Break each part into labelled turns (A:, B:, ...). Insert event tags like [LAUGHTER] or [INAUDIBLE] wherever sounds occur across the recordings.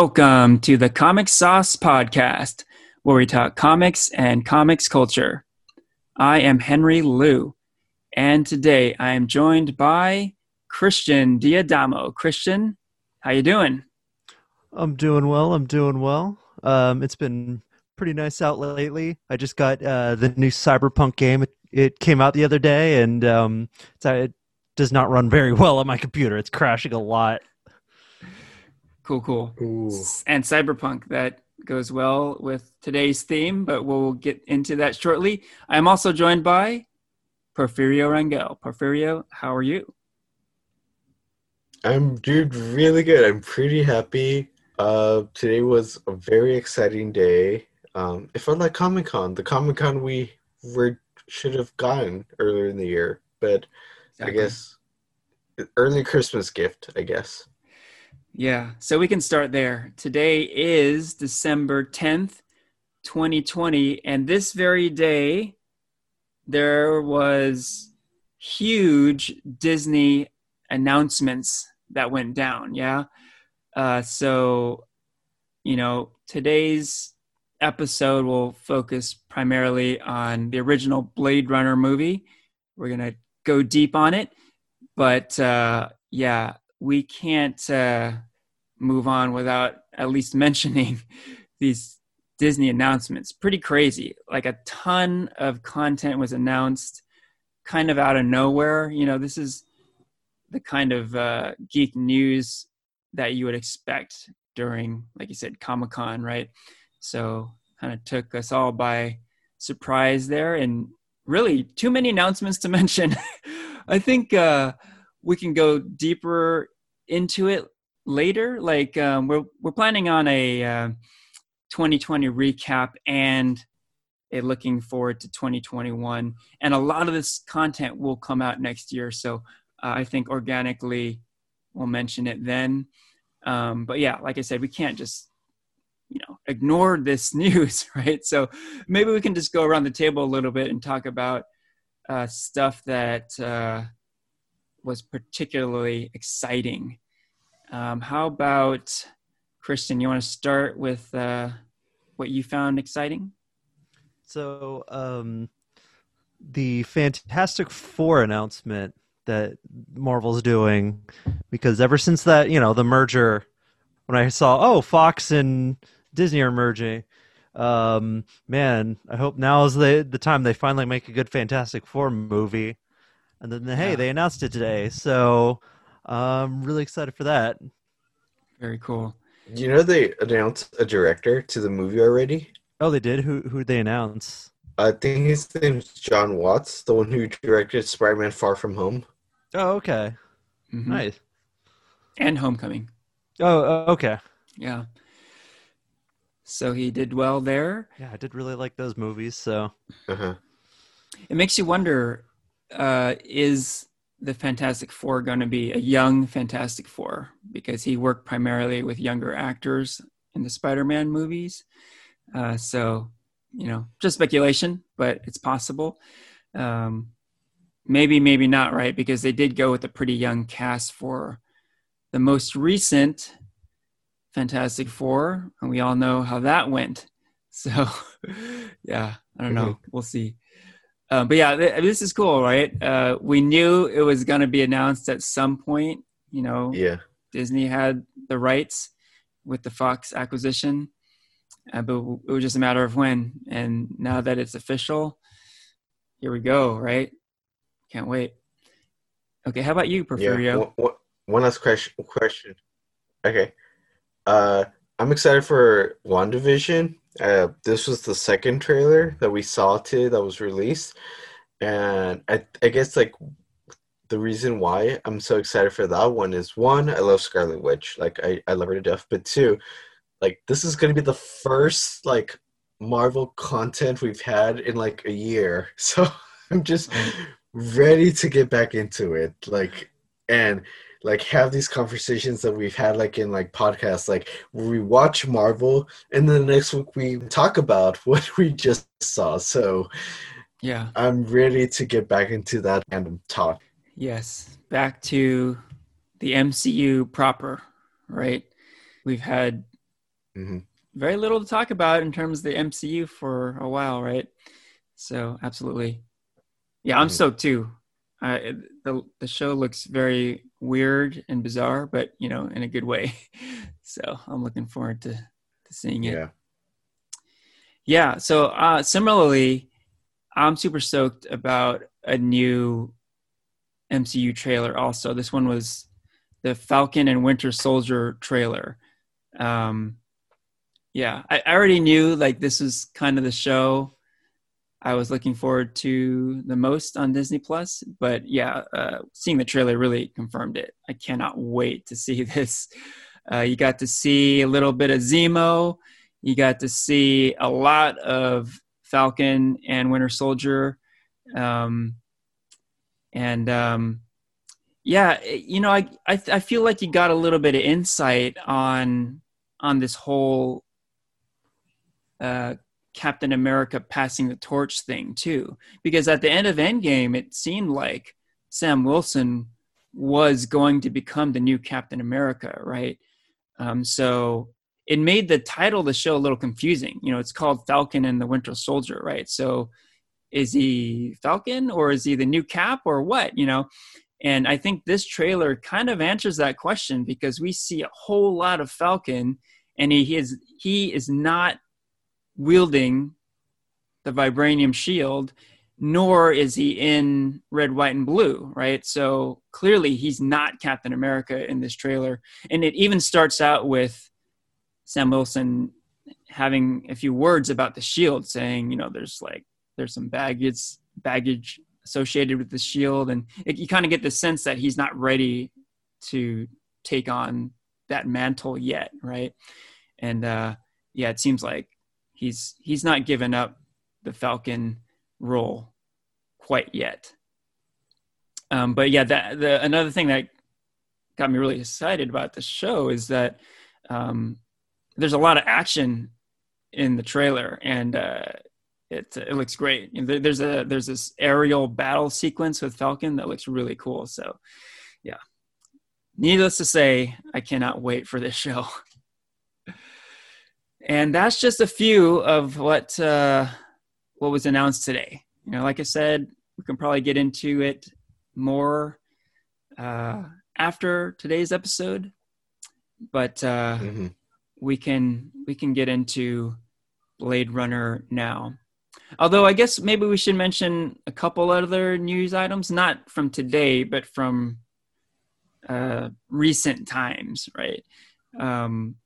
A: Welcome to the Comic Sauce Podcast, where we talk comics and comics culture. I am Henry Liu, and today I am joined by Christian Diadamo. Christian, how you doing?
B: I'm doing well. I'm doing well. Um, it's been pretty nice out lately. I just got uh, the new Cyberpunk game. It, came out the other day, and um, it does not run very well on my computer. It's crashing a lot.
A: Cool, cool.
C: Ooh.
A: And Cyberpunk, that goes well with today's theme, but we'll get into that shortly. I'm also joined by Porfirio Rangel. Porfirio, how are you?
C: I'm doing really good. I'm pretty happy. Uh, today was a very exciting day. Um, it felt like Comic Con, the Comic Con we were should have gotten earlier in the year, but I guess early Christmas gift. I guess.
A: Yeah, so we can start there. Today is December 10th, 2020, and this very day there was huge Disney announcements that went down, yeah? Uh, so, you know, today's episode will focus primarily on the original Blade Runner movie. We're going to go deep on it, but uh, yeah, we can't uh, move on without at least [LAUGHS] mentioning these Disney announcements. Pretty crazy. Like a ton of content was announced kind of out of nowhere. You know, this is the kind of uh, geek news that you would expect during, like you said, Comic Con, right? So kind of took us all by surprise there, and really too many announcements to [LAUGHS] mention. I think uh, we can go deeper into it later. Like um, we're we're planning on a uh, 2020 recap and a looking forward to 2021, and a lot of this content will come out next year. So uh, I think organically we'll mention it then. Um, but yeah, like I said, we can't just you know ignore this [LAUGHS] news, right? So maybe we can just go around the table a little bit and talk about uh, stuff that uh, was particularly exciting. Um, how about Christian? You want to start with uh, what you found exciting?
B: So, um, the Fantastic Four announcement that Marvel's doing, because ever since that, you know, the merger, when I saw, oh, Fox and Disney are merging, um, man, I hope now is the the time they finally make a good Fantastic Four movie. And then, hey,
A: Yeah.
B: they announced it today, so I'm really excited for that.
A: Very cool.
C: You know they announced a director to the movie already.
B: Oh, they did. Who who did they announce?
C: I think his name's John Watts, the one who directed Spider-Man: Far From Home.
B: Oh, okay,
A: Mhm.
B: nice.
A: And Homecoming.
B: Oh, uh, okay.
A: Yeah. So he did well there.
B: Yeah, I did really like those movies. So
C: Uh-huh.
A: It makes you wonder uh, is the Fantastic Four going to be a young Fantastic Four? Because he worked primarily with younger actors in the Spider Man movies. Uh, so, you know, just speculation, but it's possible. Um, maybe, maybe not, right? Because they did go with a pretty young cast for the most recent Fantastic Four, and we all know how that went. [LAUGHS] So, yeah, I don't know. We'll see. Uh, but yeah, th- this is cool, right? Uh, we knew it was going to be announced at some point. You know,
C: Yeah.
A: Disney had the rights with the Fox acquisition, uh, but w- it was just a matter of when. And now that it's official, here we go, right? Can't wait. Okay, how about you, Porfirio?
C: Yeah. One, one- one last question. Question. Okay. Uh, I'm excited for WandaVision. Uh, this was the second trailer that we saw today that was released, and I, I guess like the reason why I'm so excited for that one is one, I love Scarlet Witch. Like I, I love her to death. But two, like this is gonna be the first like Marvel content we've had in like a year. [LAUGHS] So I'm just ready to get back into it. Like and like have these conversations that we've had like in like podcasts like where we watch marvel and then the next week we talk about [LAUGHS] what we just saw so
A: yeah.
C: i'm ready to get back into that random talk
A: Yes, back to the MCU proper, right? We've had
C: Mhm.
A: very little to talk about in terms of the MCU for a while, right? So absolutely, yeah, I'm
C: Mhm.
A: stoked too. Uh, the the show looks very weird and bizarre, but you know, in a good way. [LAUGHS] So I'm looking forward to to seeing it.
C: Yeah.
A: Yeah. So uh, similarly, I'm super stoked about a new MCU trailer. Also, this one was the Falcon and Winter Soldier trailer. Um, yeah, I, I already knew like this was kind of the show I was looking forward to the most on Disney Plus. But yeah, uh, seeing the trailer really confirmed it. I cannot wait to see [LAUGHS] this. Uh, you got to see a little bit of Zemo. You got to see a lot of Falcon and Winter Soldier. Um, and um, yeah, you know, I, I I feel like you got a little bit of insight on on this whole uh, Captain America passing the torch thing too, because at the end of Endgame, it seemed like Sam Wilson was going to become the new Captain America, right? Um, so it made the title of the show a little confusing. You know, it's called Falcon and the Winter Soldier, right? So is he Falcon or is he the new Cap or what? You know, and I think this trailer kind of answers that question because we see a whole lot of Falcon, and he is he is not wielding the vibranium shield, nor is he in red, white, and blue, right? So clearly he's not Captain America in this trailer. And it even starts out with Sam Wilson having a few words about the shield, saying, you know, there's like there's some baggage baggage associated with the shield, and it, you kind of get the sense that he's not ready to take on that mantle yet, right? And uh, yeah, it seems like he's he's not given up the Falcon role quite yet. Um, but yeah, that the another thing that got me really excited about the show is that um, there's a lot of action in the trailer, and uh, it it looks great. You know, there- there's a there's this aerial battle sequence with Falcon that looks really cool. So, yeah. Needless to say, I cannot wait for this [LAUGHS] show. And that's just a few of what uh, what was announced today. You know, like I said, we can probably get into it more uh, after today's episode, but uh,
C: Mhm.
A: we can we can get into Blade Runner now. Although I guess maybe we should mention a couple other news items, not from today, but from uh, recent times, right? Um,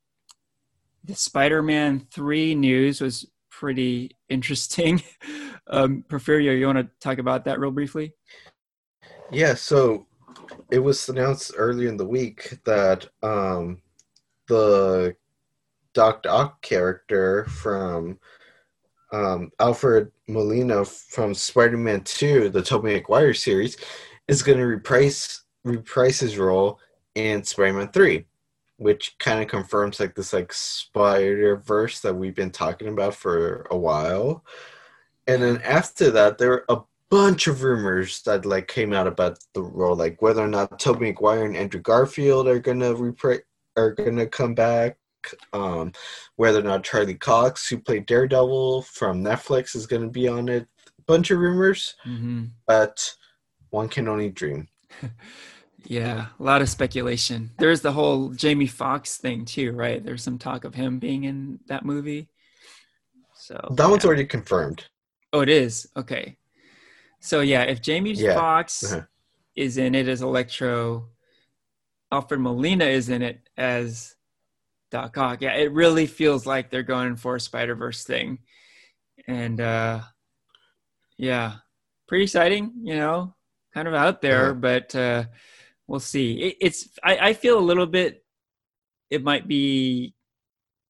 A: the Spider-Man three news was pretty interesting. [LAUGHS] um, Porfirio, you want to talk about that real briefly?
C: Yeah, so it was announced earlier in the week that um, the Doc Ock character from um, Alfred Molina from Spider-Man 2, the Tobey Maguire series, is going to reprise reprise his role in Spider-Man 3, which kind of confirms like this like Spider-Verse that we've been talking about for a while. And then after that, there were a bunch of rumors that like came out about the role, like whether or not Tobey Maguire and Andrew Garfield are gonna repri- are gonna come back, um, whether or not Charlie Cox, who played Daredevil from Netflix, is gonna be on it. Bunch of rumors,
A: Mm-hmm.
C: but one can only dream. [LAUGHS]
A: Yeah, a lot of speculation. There's the whole Jamie Foxx thing too, right? There's some talk of him being in that movie. So
C: That one's already confirmed.
A: Oh, it is. Okay. So yeah, if Jamie
C: Yeah.
A: Foxx
C: Uh-huh.
A: is in it as Electro, Alfred Molina is in it as Doc Ock. Yeah, it really feels like they're going for a Spider Verse thing, and uh, yeah, pretty exciting. You know, kind of out there,
C: Uh-huh.
A: but uh, we'll see. It, it's I, I feel a little bit. It might be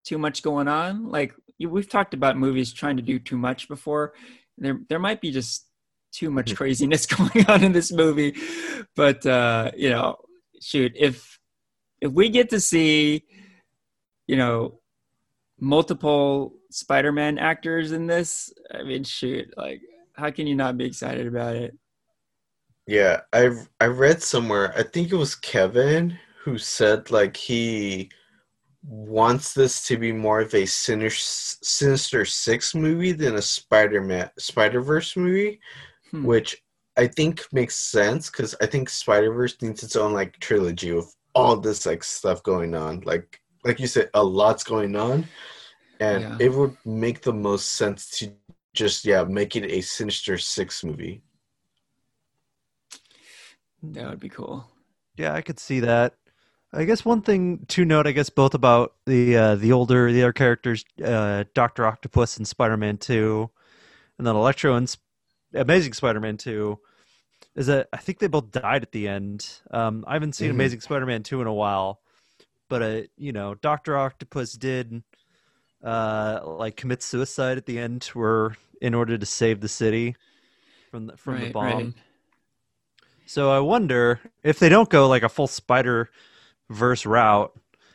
A: too much going on. Like we've talked about movies trying to do too much before. There there might be just too much
C: Mhm.
A: craziness [LAUGHS] going on in this movie. But uh, you know, shoot, if if we get to see, you know, multiple Spider-Man actors in this, I mean, shoot, like how can you not be excited about it?
C: Yeah, I I read somewhere. I think it was Kevin who said like he wants this to be more of a Sinister, Sinister Six movie than a Spider-Man Spider Verse movie,
A: Hmm.
C: which I think makes sense because I think Spider Verse needs its own like trilogy with all this like stuff going on. Like like you said, a lot's going on, and
A: Yeah.
C: it would make the most sense to just yeah make it a Sinister Six movie.
A: That would be cool.
B: Yeah, I could see that. I guess one thing to note, I guess both about the uh, the older the other characters, uh, Doctor Octopus and Spider Man Two, and then Electro and Sp- Amazing Spider Man Two, is that I think they both died at the end. Um, I haven't seen
C: Mhm.
B: Amazing Spider Man Two in a while, but uh, you know, Doctor Octopus did uh, like commit suicide at the end, where in order to save the city from the, from the bomb.
A: right.
B: So I wonder if they don't go like a full Spider verse route.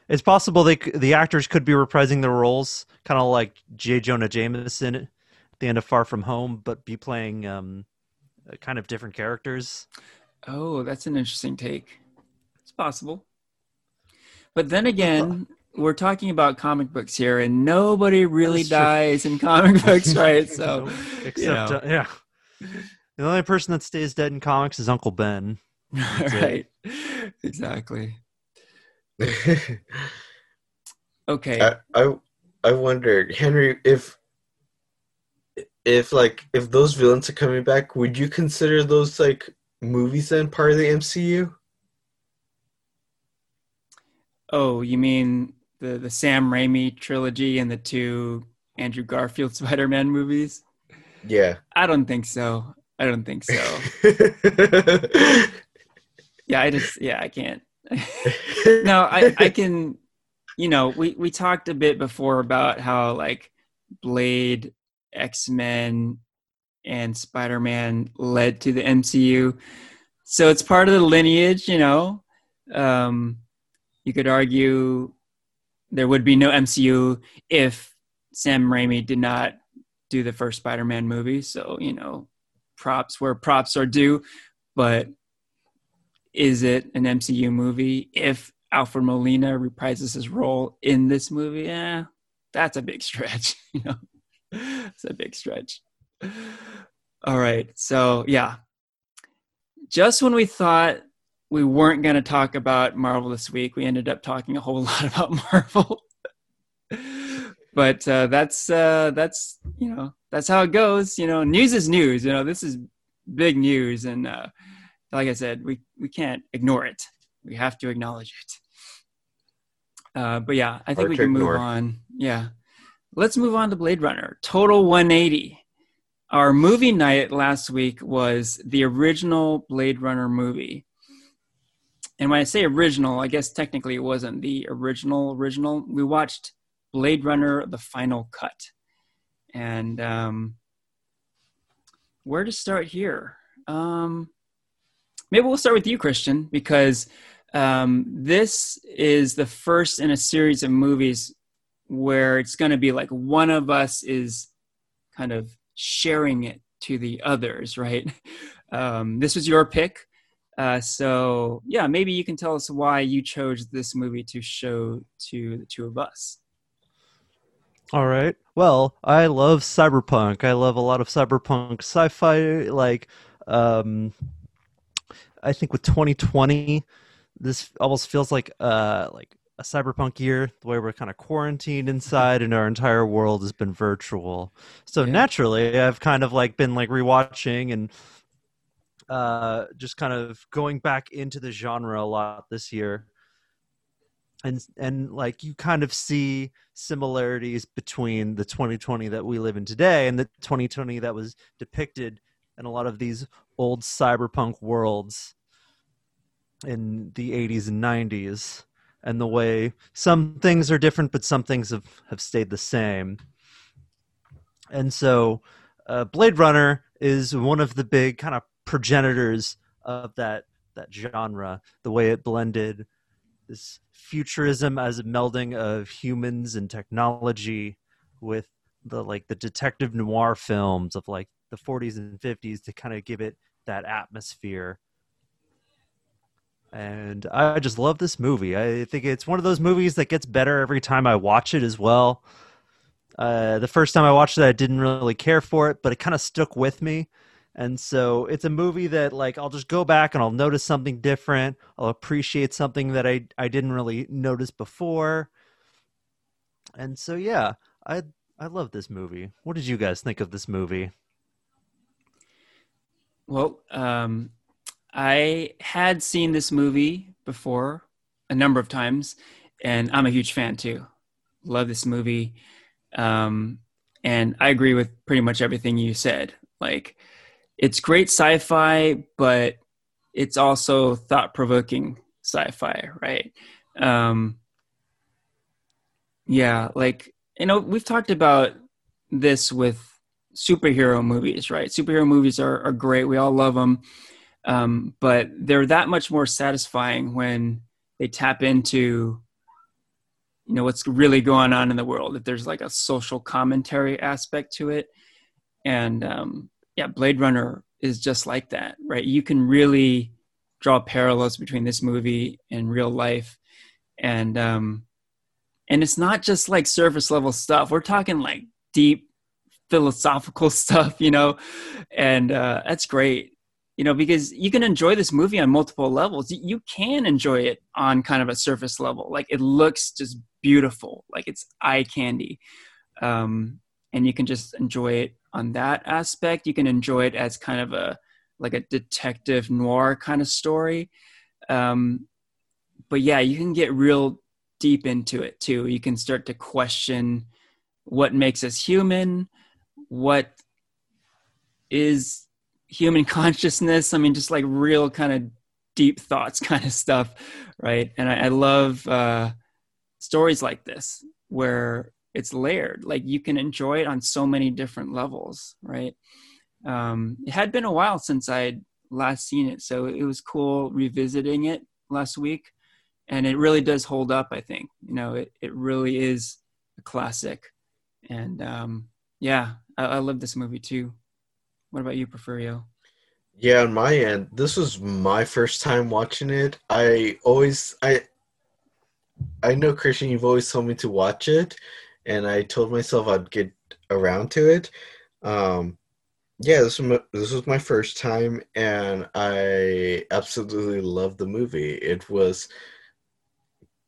B: It's possible they the actors could be reprising their roles, kind of like J. Jonah Jameson at the end of Far From Home, but be playing um, kind of different characters.
A: Oh, that's an interesting take. It's possible. But then again, we're talking about comic books here, and nobody really dies in comic books, right? [LAUGHS] So,
B: Nope.
A: you know.
B: uh, yeah, the only person that stays dead in comics is Uncle Ben. [LAUGHS] it.
A: right. Exactly. [LAUGHS] Okay.
C: I, I I wonder, Henry, if if like if those villains are coming back, would you consider those like movies then part of the MCU?
A: oh, you mean the, the Sam Raimi trilogy and the two Andrew Garfield [LAUGHS] Spider Man movies?
C: Yeah.
A: I don't think so. I don't think so. [LAUGHS] yeah, I just, yeah, I can't. [LAUGHS] no, I, I can, you know, we, we talked a bit before about how like Blade, X Men, and Spider Man led to the MCU. So it's part of the lineage, you know. Um, you could argue there would be no MCU if Sam Raimi did not do the first Spider Man movie. So, you know, props where props are due. But is it an MCU movie if Alfred Molina reprises his role in this movie? Yeah, that's a big [LAUGHS] stretch. You know, it's a big stretch. All right, so yeah, just when we thought we weren't going to talk about Marvel this week, we ended up talking a whole [LAUGHS] lot about Marvel. but uh, that's uh, that's you know that's how it goes. You know, news is news. You know, this is big news, and uh, like I said, we we can't ignore it. We have to acknowledge it. Uh, but yeah, I think
C: Hard
A: we can move
C: ignore.
A: on. Yeah, let's move on to Blade Runner. Total 180. Our movie night last week was the original Blade Runner movie. And when I say original, I guess technically it wasn't the original original. We watched Blade Runner: The Final Cut, and um, where to start here? Um, maybe we'll start with you, Christian, because um, this is the first in a series of movies where it's going to be like one of us is kind of sharing it to the others, right? [LAUGHS] Um, this was your pick. Uh, so, yeah, maybe you can tell us why you chose this movie to show to the two of us.
B: All right. Well, I love cyberpunk. I love a lot of cyberpunk sci-fi. Like, um, I think with 2020, this almost feels like uh like a cyberpunk year, the way we're kind of quarantined inside and our entire world has been virtual. So
A: Yeah.
B: naturally, I've kind of like been like rewatching and uh just kind of going back into the genre a lot this year and and like you kind of see similarities between the 2020 that we live in today and the 2020 that was depicted in a lot of these old cyberpunk worlds in the 80s and 90s and the way some things are different but some things have, have stayed the same. And so uh, blade runner is one of the big kind of progenitors of that that genre the way it blended this futurism as a melding of humans and technology with the like the detective noir films of like the 40s and 50s to kind of give it that atmosphere and I just love this movie. I think it's one of those movies that gets better every time I watch it as well. Uh, the first time I watched it, I didn't really care for it, but it kind of stuck with me. And so it's a movie that like I'll just go back and I'll notice something different. I'll appreciate something that I I didn't really notice before. And so yeah, I I love this movie. What did you guys think of this movie?
A: Well, um, I had seen this movie before a number of times, and I'm a huge fan too. Love this movie. Um, and I agree with pretty much everything you said. Like, it's great sci fi, but it's also thought provoking sci fi, right? Um, yeah, like, you know, we've talked about this with superhero movies, right? Superhero movies are, are great. We all love them. Um, but they're that much more satisfying when they tap into you know what's really going on in the world if there's like a social commentary aspect to it and um, yeah blade runner is just like that right? You can really draw parallels between this movie and real life. And um and it's not just like surface level stuff. We're talking like deep philosophical [LAUGHS] stuff you know? And uh that's great you know because you can enjoy this movie on multiple levels. You can enjoy it on kind of a surface level. Like it looks just beautiful. Like it's eye candy. Um, and you can just enjoy it on that aspect you can enjoy it as kind of a like a detective noir kind of story um, but yeah you can get real deep into it too you can start to question what makes us human what is human [LAUGHS] consciousness. I mean, just like real kind of deep thoughts [LAUGHS] kind of stuff, right? And I, I love uh, stories like this where it's layered. Like you can enjoy it on so many different levels, right? Um, it had been a while since I'd last seen it, so it was cool revisiting it last week, and it really does hold up. I think you know it. It really is a classic, and um, yeah, I, I love this movie too. What about you, Porfirio?
C: Yeah, on my end, this was my first time watching it. I always I I know Christian, you've always told me to watch it, and I told myself I'd get around to it. Um, yeah, this was my, this was my first time, and I absolutely loved the movie. It was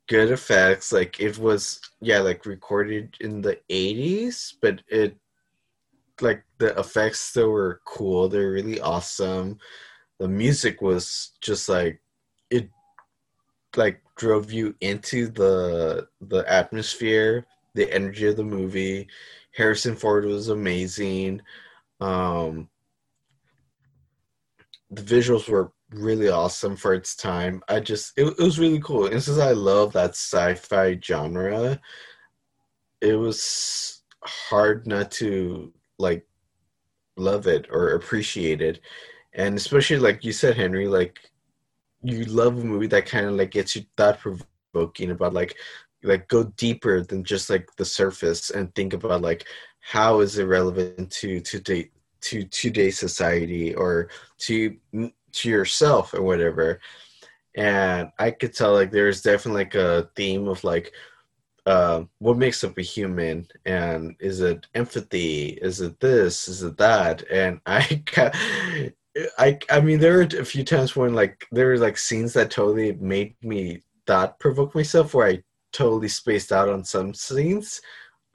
C: good effects. Like it was, yeah, like recorded in the '80s, but it like the effects still were cool. They're really awesome. The music was just like it like drove you into the the atmosphere, the energy of the movie. Harrison Ford was amazing. Um the visuals were really awesome for its time. I just it, it was really cool. And since I love that sci-fi genre, it was hard not to like love it or appreciate it and especially like you said henry like you love a movie that kind of like gets you thought provoking about like like go deeper than just like the surface and think about like how is it relevant to today to today's society or to to yourself or whatever. And i could tell like there's definitely like a theme of like uh, what makes up a human and is it empathy? Is it this? Is it that? And [LAUGHS] i i i mean there were a few times when like there were like scenes that totally made me thought provoke myself where i totally spaced out on some scenes.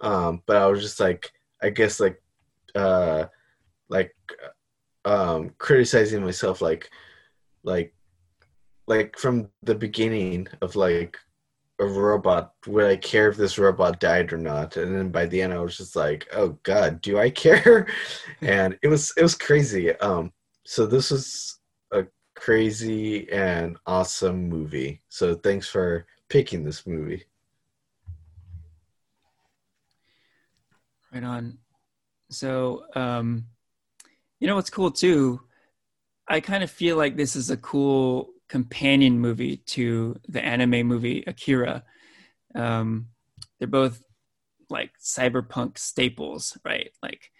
C: Um but i was just like i guess like uh like um criticizing myself like like like from the beginning of like a robot would i care if this robot died or not? And then by the end i was just like oh god do i care? [LAUGHS] And it was it was crazy. Um so this was a crazy and awesome movie. So thanks for picking this movie
A: right on so um you know what's cool too i kind of feel like this is a cool companion movie to the anime movie Akira. Um, they're both like cyberpunk staples, right? Like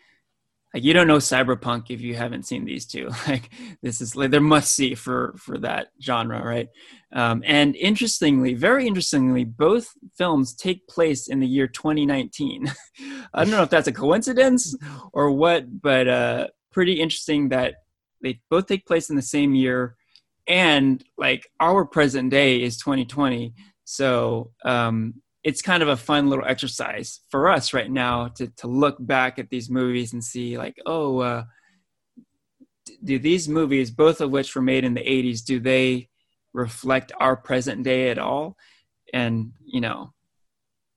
A: like you don't know cyberpunk if you haven't seen these two. [LAUGHS] Like this is like they're must see for for that genre right? Um, and interestingly very interestingly both films take place in the year 2019 [LAUGHS] i don't know if that's a coincidence or what but uh pretty interesting that they both take place in the same year. And like our present day is 2020 so um it's kind of a fun little exercise for us right now to to look back at these movies and see like oh uh, do these movies both of which were made in the 80s do they reflect our present day at all and you know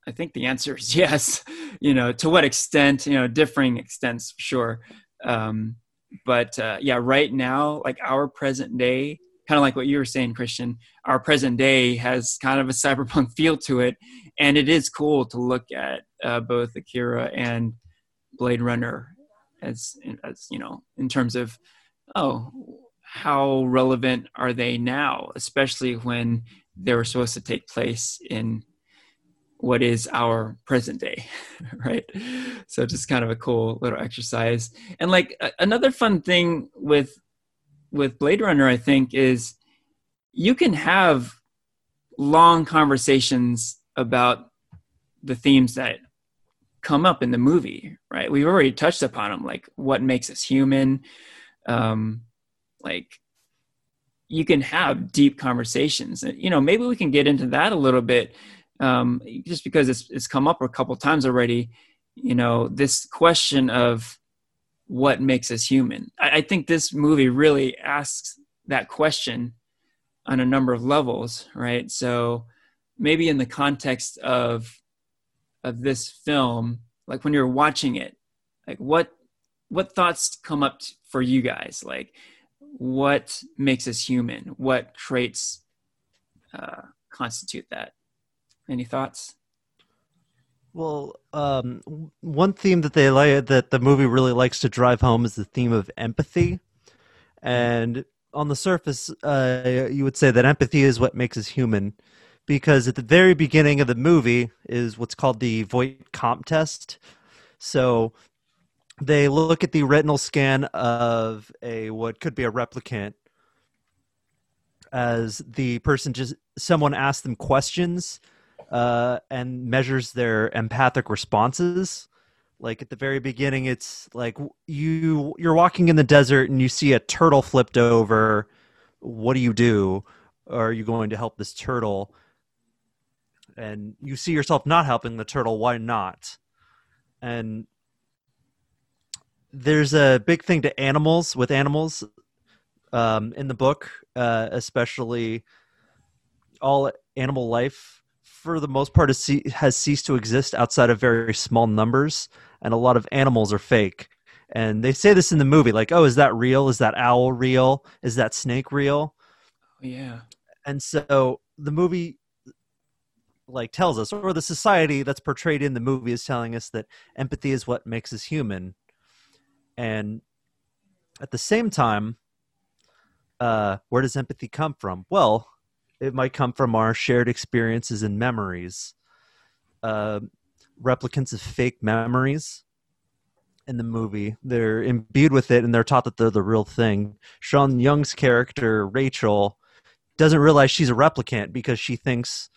A: i think the answer is [LAUGHS] yes you know to what extent you know differing extents sure um, but uh, yeah right now like our present day kind of like what you were saying, Christian, our present day has kind of a cyberpunk [LAUGHS] feel to it. And it is cool to look at uh, both Akira and Blade Runner as, as, you know, in terms of, oh, how relevant are they now, especially when they were supposed to take place in what is our present day [LAUGHS] right? So just kind of a cool little exercise. And like another fun thing with with Blade Runner, I think, is you can have long conversations about the themes that come up in the movie, right? We've already touched upon them, like what makes us human. Um, like you can have deep conversations. You know, maybe we can get into that a little bit, um, just because it's it's come up a couple times already. You know, this question of what makes us human. I, I think this movie really asks that question on a number of levels, right? So maybe in the context of of this film, like when you're watching it, like what what thoughts come up for you guys? Like what makes us human? What traits uh, constitute that? Any thoughts?
B: Well, um, one theme that they like that the movie really likes to drive home is the theme of empathy, and on the surface, uh, you would say that empathy is what makes us human, because at the very beginning of the movie is what's called the Voight-Kampff test. So they look at the retinal scan of a what could be a replicant as the person just someone asks them questions uh, and measures their empathic responses. Like at the very beginning, it's like you you're walking in the desert and you see a turtle flipped over. What do you do? Are you going to help this turtle? And you see yourself not helping the turtle. Why not? And there's a big thing to animals with animals um, in the book, uh, especially all animal life for the most part, has ceased to exist outside of very small numbers, and a lot of animals are fake. And they say this in the movie, like, "Oh, is that real? Is that owl real? Is that snake real?"
A: Yeah.
B: And so the movie like tells us or the society that's portrayed in the movie is telling us that empathy is what makes us human and at the same time uh where does empathy come from well it might come from our shared experiences and memories. Uh, replicants of fake memories in the movie. They're imbued with it and they're taught that they're the real thing. Sean Young's character, Rachel, doesn't realize she's a replicant because she thinks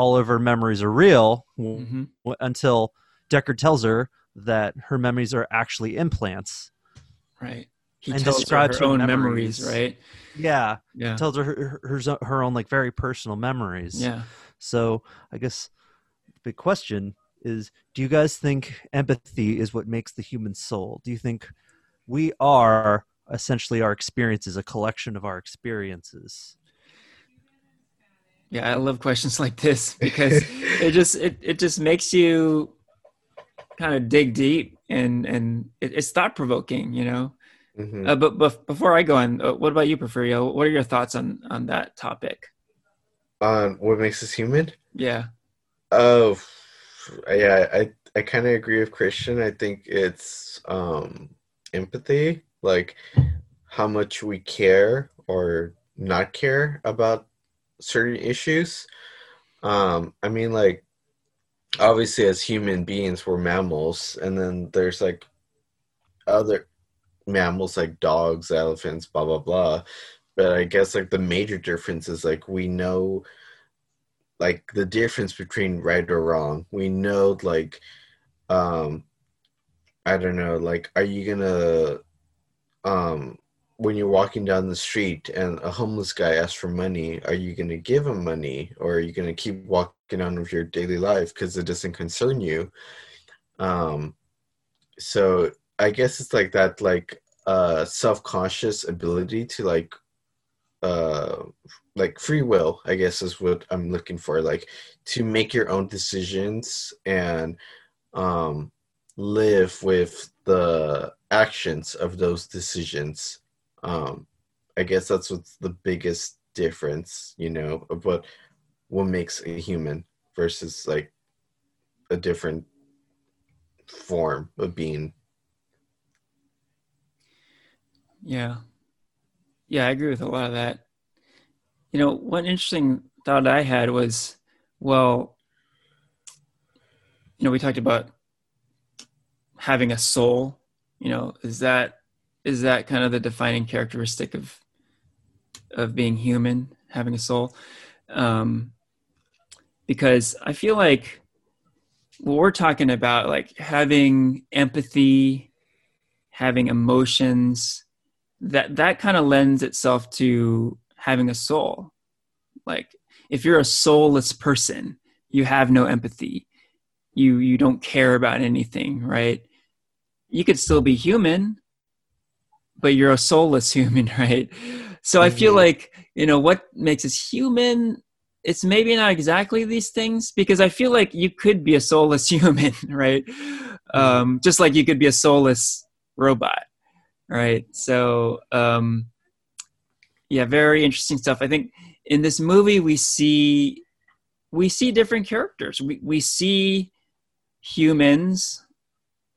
B: all of her memories are real mm-hmm. until Deckard tells her that her memories are actually implants.
A: Right he and tells her, her own memories. memories. right?
B: Yeah,
A: yeah.
B: Tells her her, her her own like very personal memories.
A: Yeah.
B: So I guess the big question is: Do you guys think empathy is what makes the human soul? Do you think we are essentially our experiences, a collection of our experiences?
A: Yeah, I love questions like this [LAUGHS] because it just it, it just makes you kind of dig deep and and it, it's thought provoking, you know. Mm-hmm. Uh, but, but before I go on, uh, what about you, Porfirio? What are your thoughts on on that topic?
C: On what makes us human?
A: Yeah.
C: Oh, yeah. I I kind of agree with Christian. I think it's um, empathy, like how much we care or not care about certain issues. Um, I mean, like obviously as human beings we're mammals, and then there's like other mammals like dogs, elephants, blah blah blah. But I guess like the major difference is like we know like the difference between right or wrong. We know like um I don't know, like are you gonna um when you're walking down the street and a homeless guy asks for money, are you gonna give him money or are you gonna keep walking on with your daily life because it doesn't concern you? Um so I guess it's like that like uh self-conscious ability to like uh like free will i guess is what i'm looking for like to make your own decisions and um live with the actions of those decisions um i guess that's what's the biggest difference you know of what what makes a human versus like a different form of being
A: Yeah. Yeah, I agree with a lot of that. You know, one interesting thought I had was, well, you know, we talked about having a soul. You know, is that is that kind of the defining characteristic of of being human, having a soul? Um, because I feel like what we're talking about, like having empathy, having emotions, that that kind of lends itself to having a soul. Like if you're a soulless person you have no empathy. You you don't care about anything right? You could still be human but you're a soulless [LAUGHS] human right? So i feel like you know what makes us human it's maybe not exactly these things because i feel like you could be a soulless [LAUGHS] human right? Um, just like you could be a soulless robot right? So um yeah very interesting stuff. I think in this movie we see we see different characters. We we see humans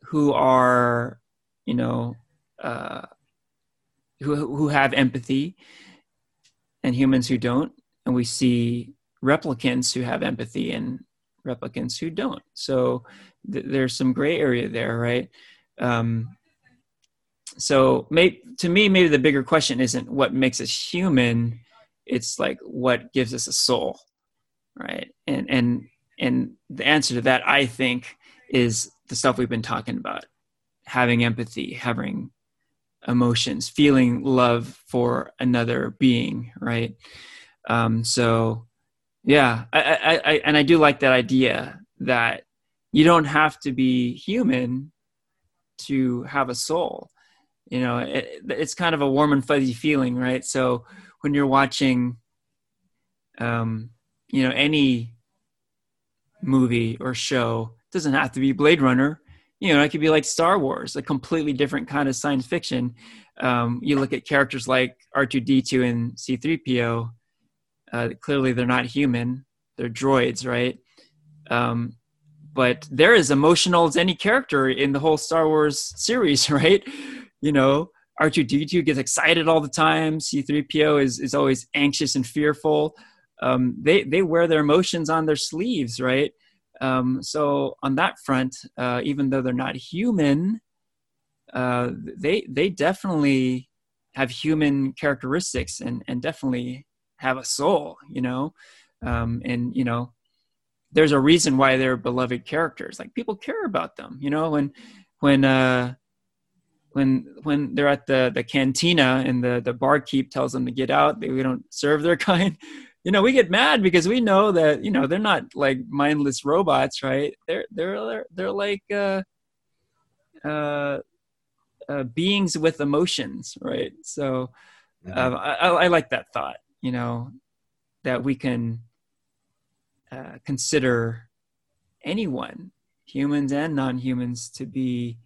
A: who are you know uh who who have empathy and humans who don't and we see replicants who have empathy and replicants who don't. So th- there's some gray area there right? Um so may, to me maybe the bigger question isn't what makes us human it's like what gives us a soul right? And and and the answer to that i think is the stuff we've been talking about. Having empathy having emotions feeling love for another being right? Um so yeah I, I i and i do like that idea that you don't have to be human to have a soul. You know it, it's kind of a warm and fuzzy feeling right? So when you're watching um you know any movie or show doesn't have to be blade runner you know it could be like star wars a completely different kind of science fiction um, you look at characters like r2d2 and c3po uh, clearly they're not human they're droids right um, but they're as emotional as any character in the whole star wars [LAUGHS] series right you know, R2D2 gets excited all the time. C3PO is, is always anxious and fearful. Um, they, they wear their emotions on their sleeves, right? Um, so on that front, uh, even though they're not human, uh, they, they definitely have human characteristics and, and definitely have a soul, you know? Um, and, you know, there's a reason why they're beloved characters. Like people care about them, you know, when, when, uh, when when they're at the the cantina and the the barkeep tells them to get out they, we don't serve their [LAUGHS] kind you know we get mad because we know that you know they're not like mindless robots right they're they're they're like uh uh, uh beings with emotions right so mm-hmm. uh, I, I like that thought you know that we can uh, consider anyone humans and non-humans to be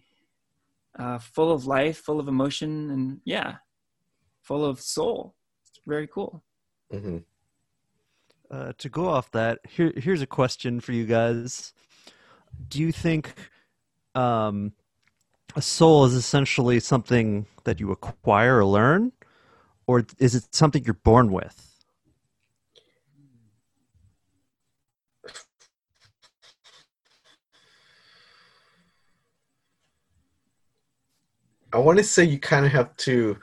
A: uh, full of life, full of emotion, and yeah, full of soul. It's very cool.
B: Mm-hmm. Uh, to go off that, here, here's a question for you guys. Do you think um, a soul is essentially something that you acquire or learn, or is it something you're born with?
C: I want to say you kind of have to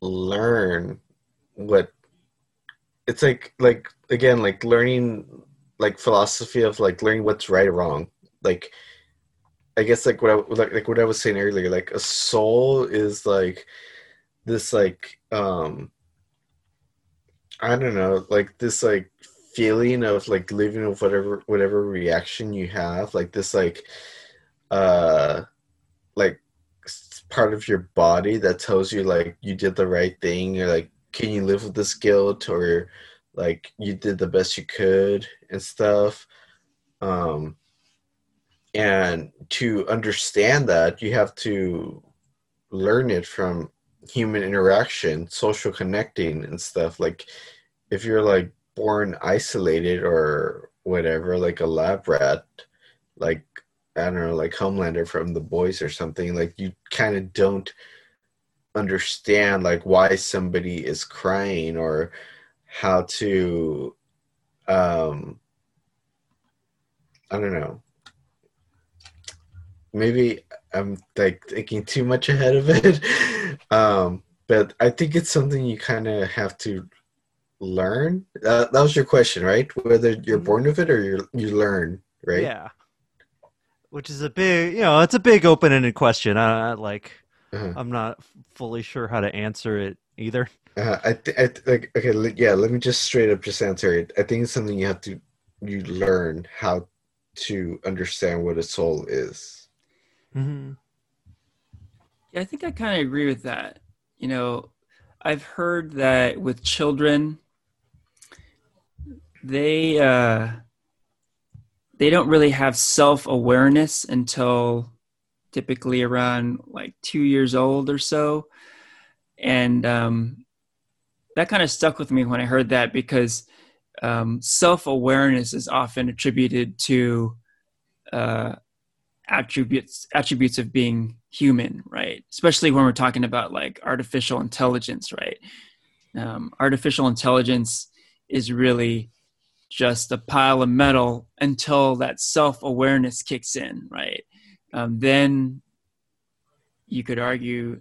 C: learn what it's like like again like learning like philosophy of like learning what's right or wrong. Like i guess like what i like, like what i was saying earlier like a soul is like this like um i don't know like this like feeling of like living with whatever whatever reaction you have like this like uh like part of your body that tells you like you did the right thing or like can you live with this guilt or like you did the best you could and stuff? Um and to understand that you have to learn it from human interaction social connecting and stuff. Like if you're like born isolated or whatever like a lab rat like i don't know like homelander from the boys or something like you kind of don't understand like why somebody is crying or how to um i don't know maybe i'm like thinking too much ahead of it [LAUGHS] um but i think it's something you kind of have to learn uh, that was your question right whether you're
B: Mhm.
C: born with it or you you learn right
B: Yeah. Which is a big, you know, it's a big open-ended question. I, I like,
C: Uh-huh.
B: I'm not fully sure how to answer it either.
C: Uh, I, th- I th- like okay, le- yeah. Let me just straight up just answer it. I think it's something you have to you learn how to understand what a soul is.
B: Mm-hmm.
A: Yeah, I think I kind of agree with that. You know, I've heard that with children, they uh, they don't really have self awareness until typically around like two years old or so, and um, that kind of stuck with me when I heard that because um, self awareness is often attributed to uh, attributes attributes of being human right? Especially when we're talking about like artificial intelligence right? Um, artificial intelligence is really just a pile of metal until that self-awareness kicks in right um, then you could argue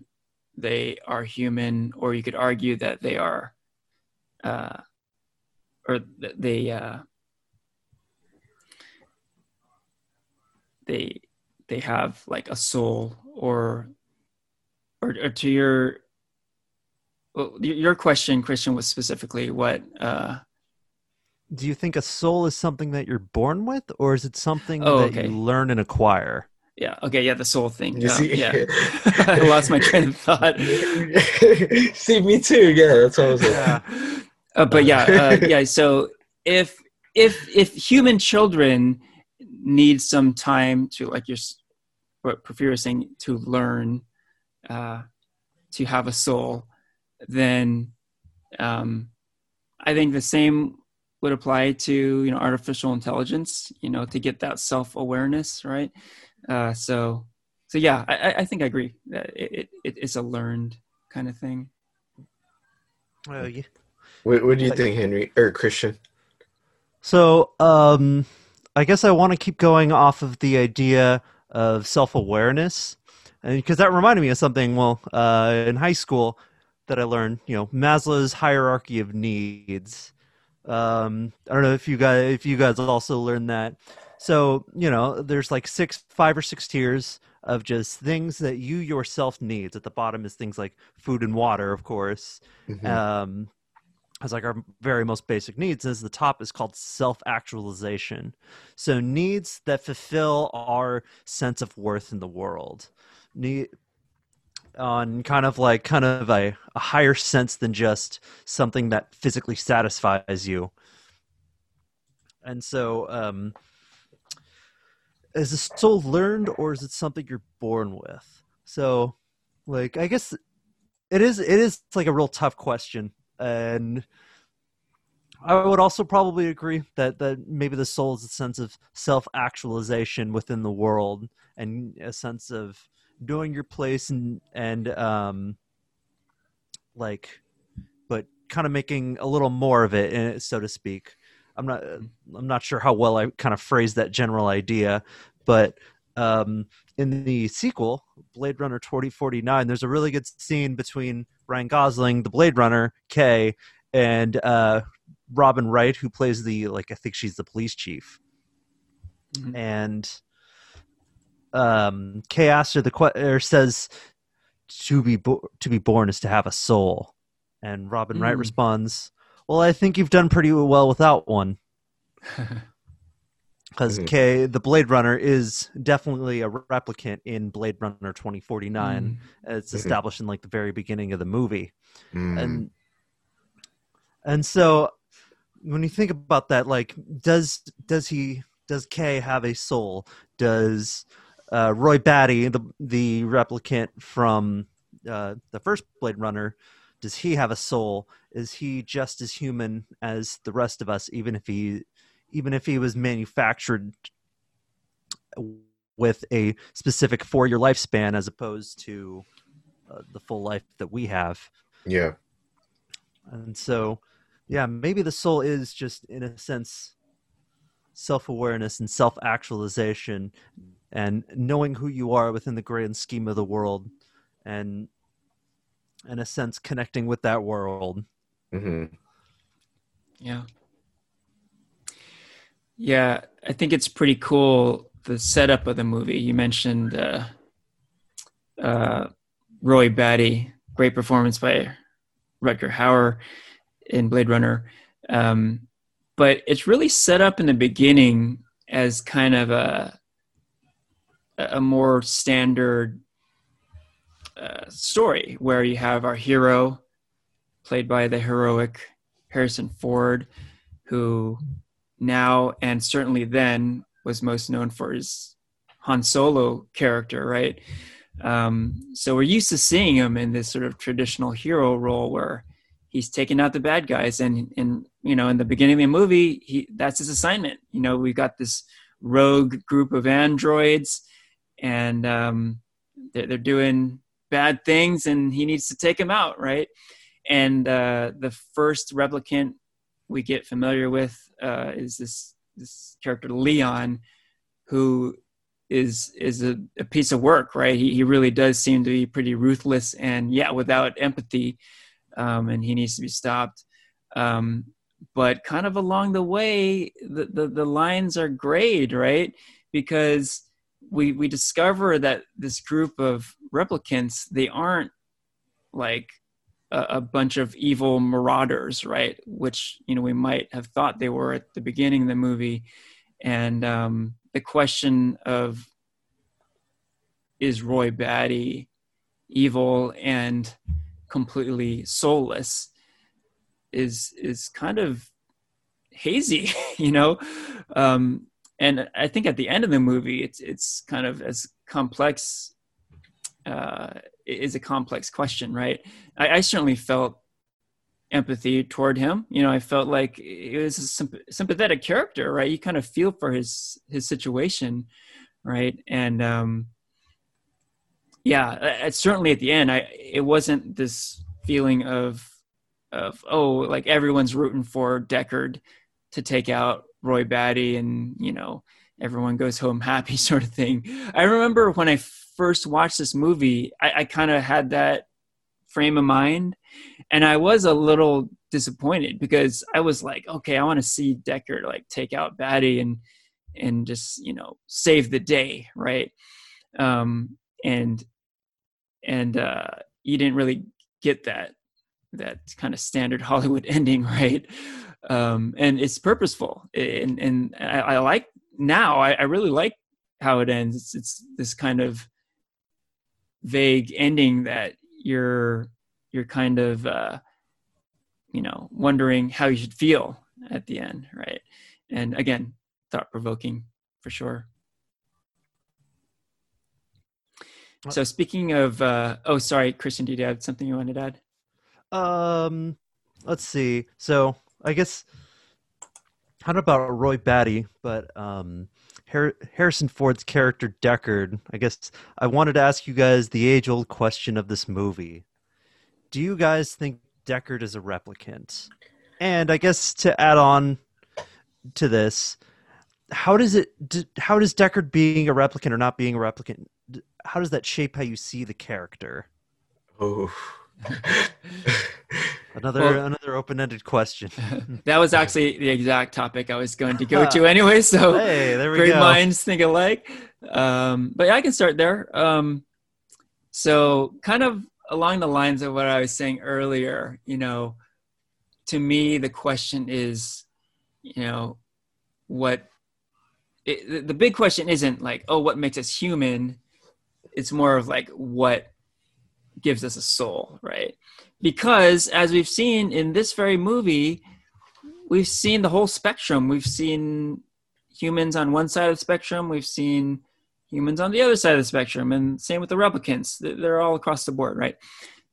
A: they are human or you could argue that they are uh, or th- they uh, they they have like a soul or or, or to your well, your question christian was specifically what uh
B: Do you think a soul is something that you're born with, or is it something
A: Oh,
B: that
A: okay.
B: you learn and acquire?
A: Yeah. Okay. Yeah. The soul thing.
C: You
A: Um,
C: see-
A: yeah. [LAUGHS] [LAUGHS] I lost my train of thought. [LAUGHS]
C: See, me too. Yeah, that's what I was like.
A: uh, but yeah uh, yeah so if if if human children need some time to like you're what Porfirio was saying to learn uh, to have a soul then um, i think the same would apply to you know artificial intelligence you know to get that self-awareness right uh, so so yeah i, I- I think i agree that it, it, it's a learned kind of thing
B: Well, yeah.
C: What, what do you think, Henry or Christian?
B: So, um, I guess I want to keep going off of the idea of self-awareness, and because that reminded me of something. Well, uh, in high school, that I learned, you know, Maslow's hierarchy of needs. Um, I don't know if you guys, if you guys also learned that. So, you know, there's like six, five or six tiers of just things that you yourself needs. At the bottom is things like food and water, of course
C: Mhm.
B: um, as like our very most basic needs as the top is called self-actualization so needs that fulfill our sense of worth in the world need on kind of like kind of a, a higher sense than just something that physically satisfies you and so um is this soul learned or is it something you're born with? So like i guess it is it is like a real tough question. And i would also probably agree that that maybe the soul is a sense of self-actualization within the world and a sense of knowing your place and and um like but kind of making a little more of it eh, so to speak i'm not i'm not sure how well i kind of phrased that general idea but um in the sequel, Blade Runner 2049, there's a really good scene between Ryan Gosling, the Blade Runner, K, and uh, Robin Wright, who plays the like I think she's the police chief,
A: Mhm.
B: and um, K asks her the que- or says to be bo- to be born is to have a soul, and Robin Wright
A: Mm.
B: responds, "Well, I think you've done pretty well without one." [LAUGHS] because
C: Mhm.
B: K, the Blade Runner, is definitely a replicant in Blade Runner 2049.
A: Mm.
B: It's
C: Mhm.
B: established in like the very beginning of the movie,
C: Mm.
B: and and so when you think about that, like, does does he does K have a soul? Does uh, Roy Batty, the the replicant from uh, the first Blade Runner, does he have a soul? Is he just as human as the rest of us, even if he even if he was manufactured with a specific four year lifespan as opposed to uh, the full life that we have?
C: yeah.
B: And so, yeah, maybe the soul is just, in a sense, self awareness and self actualization and knowing who you are within the grand scheme of the world and, in a sense, connecting with that world.
C: Hmm
A: Yeah. Yeah, I think it's pretty cool the setup of the movie. You mentioned uh, uh, Roy Batty, great performance by Rutger Hauer in Blade Runner. Um, but it's really set up in the beginning as kind of a a more standard uh, story where you have our hero played by the heroic Harrison Ford, who now and certainly then was most known for his Han Solo character, right? Um, so we're used to seeing him in this sort of traditional hero role where he's taking out the bad guys, and and you know in the beginning of the movie, he that's his assignment. You know, we've got this rogue group of androids, and um, they're, they're doing bad things, and he needs to take them out, right? And uh, the first replicant we get familiar with uh, is this this character Leon, who is is a, a piece of work, right? He he really does seem to be pretty ruthless and yeah, without empathy, um, and he needs to be stopped. Um, but kind of along the way, the, the the lines are grayed, right? Because we we discover that this group of replicants they aren't like a, a bunch of evil marauders, right? Which you know we might have thought they were at the beginning of the movie, and um, the question of is Roy Batty evil and completely soulless is is kind of hazy, [LAUGHS] you know. Um, and I think at the end of the movie, it's it's kind of as complex. Uh, is a complex question, right? I, I certainly felt empathy toward him. You know, I felt like it was a symp- sympathetic character, right? You kind of feel for his his situation, right? And um, yeah, certainly at the end, I it wasn't this feeling of of oh, like everyone's rooting for Deckard to take out Roy Batty, and you know everyone goes home happy, [LAUGHS] sort of thing. I remember when I first watched this movie, I, I kind of had that frame of mind, and I was a little disappointed because I was like, okay, I want to see Deckard like take out Batty and and just you know save the day, right? Um, and and uh, you didn't really get that that kind of standard [LAUGHS] Hollywood ending, right? Um, and it's purposeful, and and I, I like now. I, I really like how it ends. It's, it's this kind of vague ending that you're you're kind of uh, you know wondering how you should feel at the end, right? And again, thought provoking for sure. So speaking of, uh, oh, sorry, Christian, did you have something you wanted to add?
B: Um, let's see. So I guess not about Roy Batty, but um, Har- Harrison Ford's character Deckard. I guess I wanted to ask you guys the age-old question of this movie: Do you guys think Deckard is a replicant? And I guess to add on to this, how does it? How does Deckard being a replicant or not being a replicant? how does that shape how you see the character?
C: Oh. [LAUGHS]
B: Another
A: Well-
B: another open-ended question. [LAUGHS]
A: that was actually the exact topic I was going to go to [LAUGHS] anyway. So
B: hey,
A: great
B: go.
A: minds think alike. Um, but yeah, I can start there. Um, so kind of along the lines of what I was saying earlier, you know, to me the question is, you know, what it, the- the big question isn't like, oh, what makes us human? It's more of like what gives us a soul, right? Because as we've seen in this very movie, we've seen the whole spectrum. We've seen humans on one side of the spectrum. We've seen humans on the other side of the spectrum, and same with the replicants. They're all across the board, right?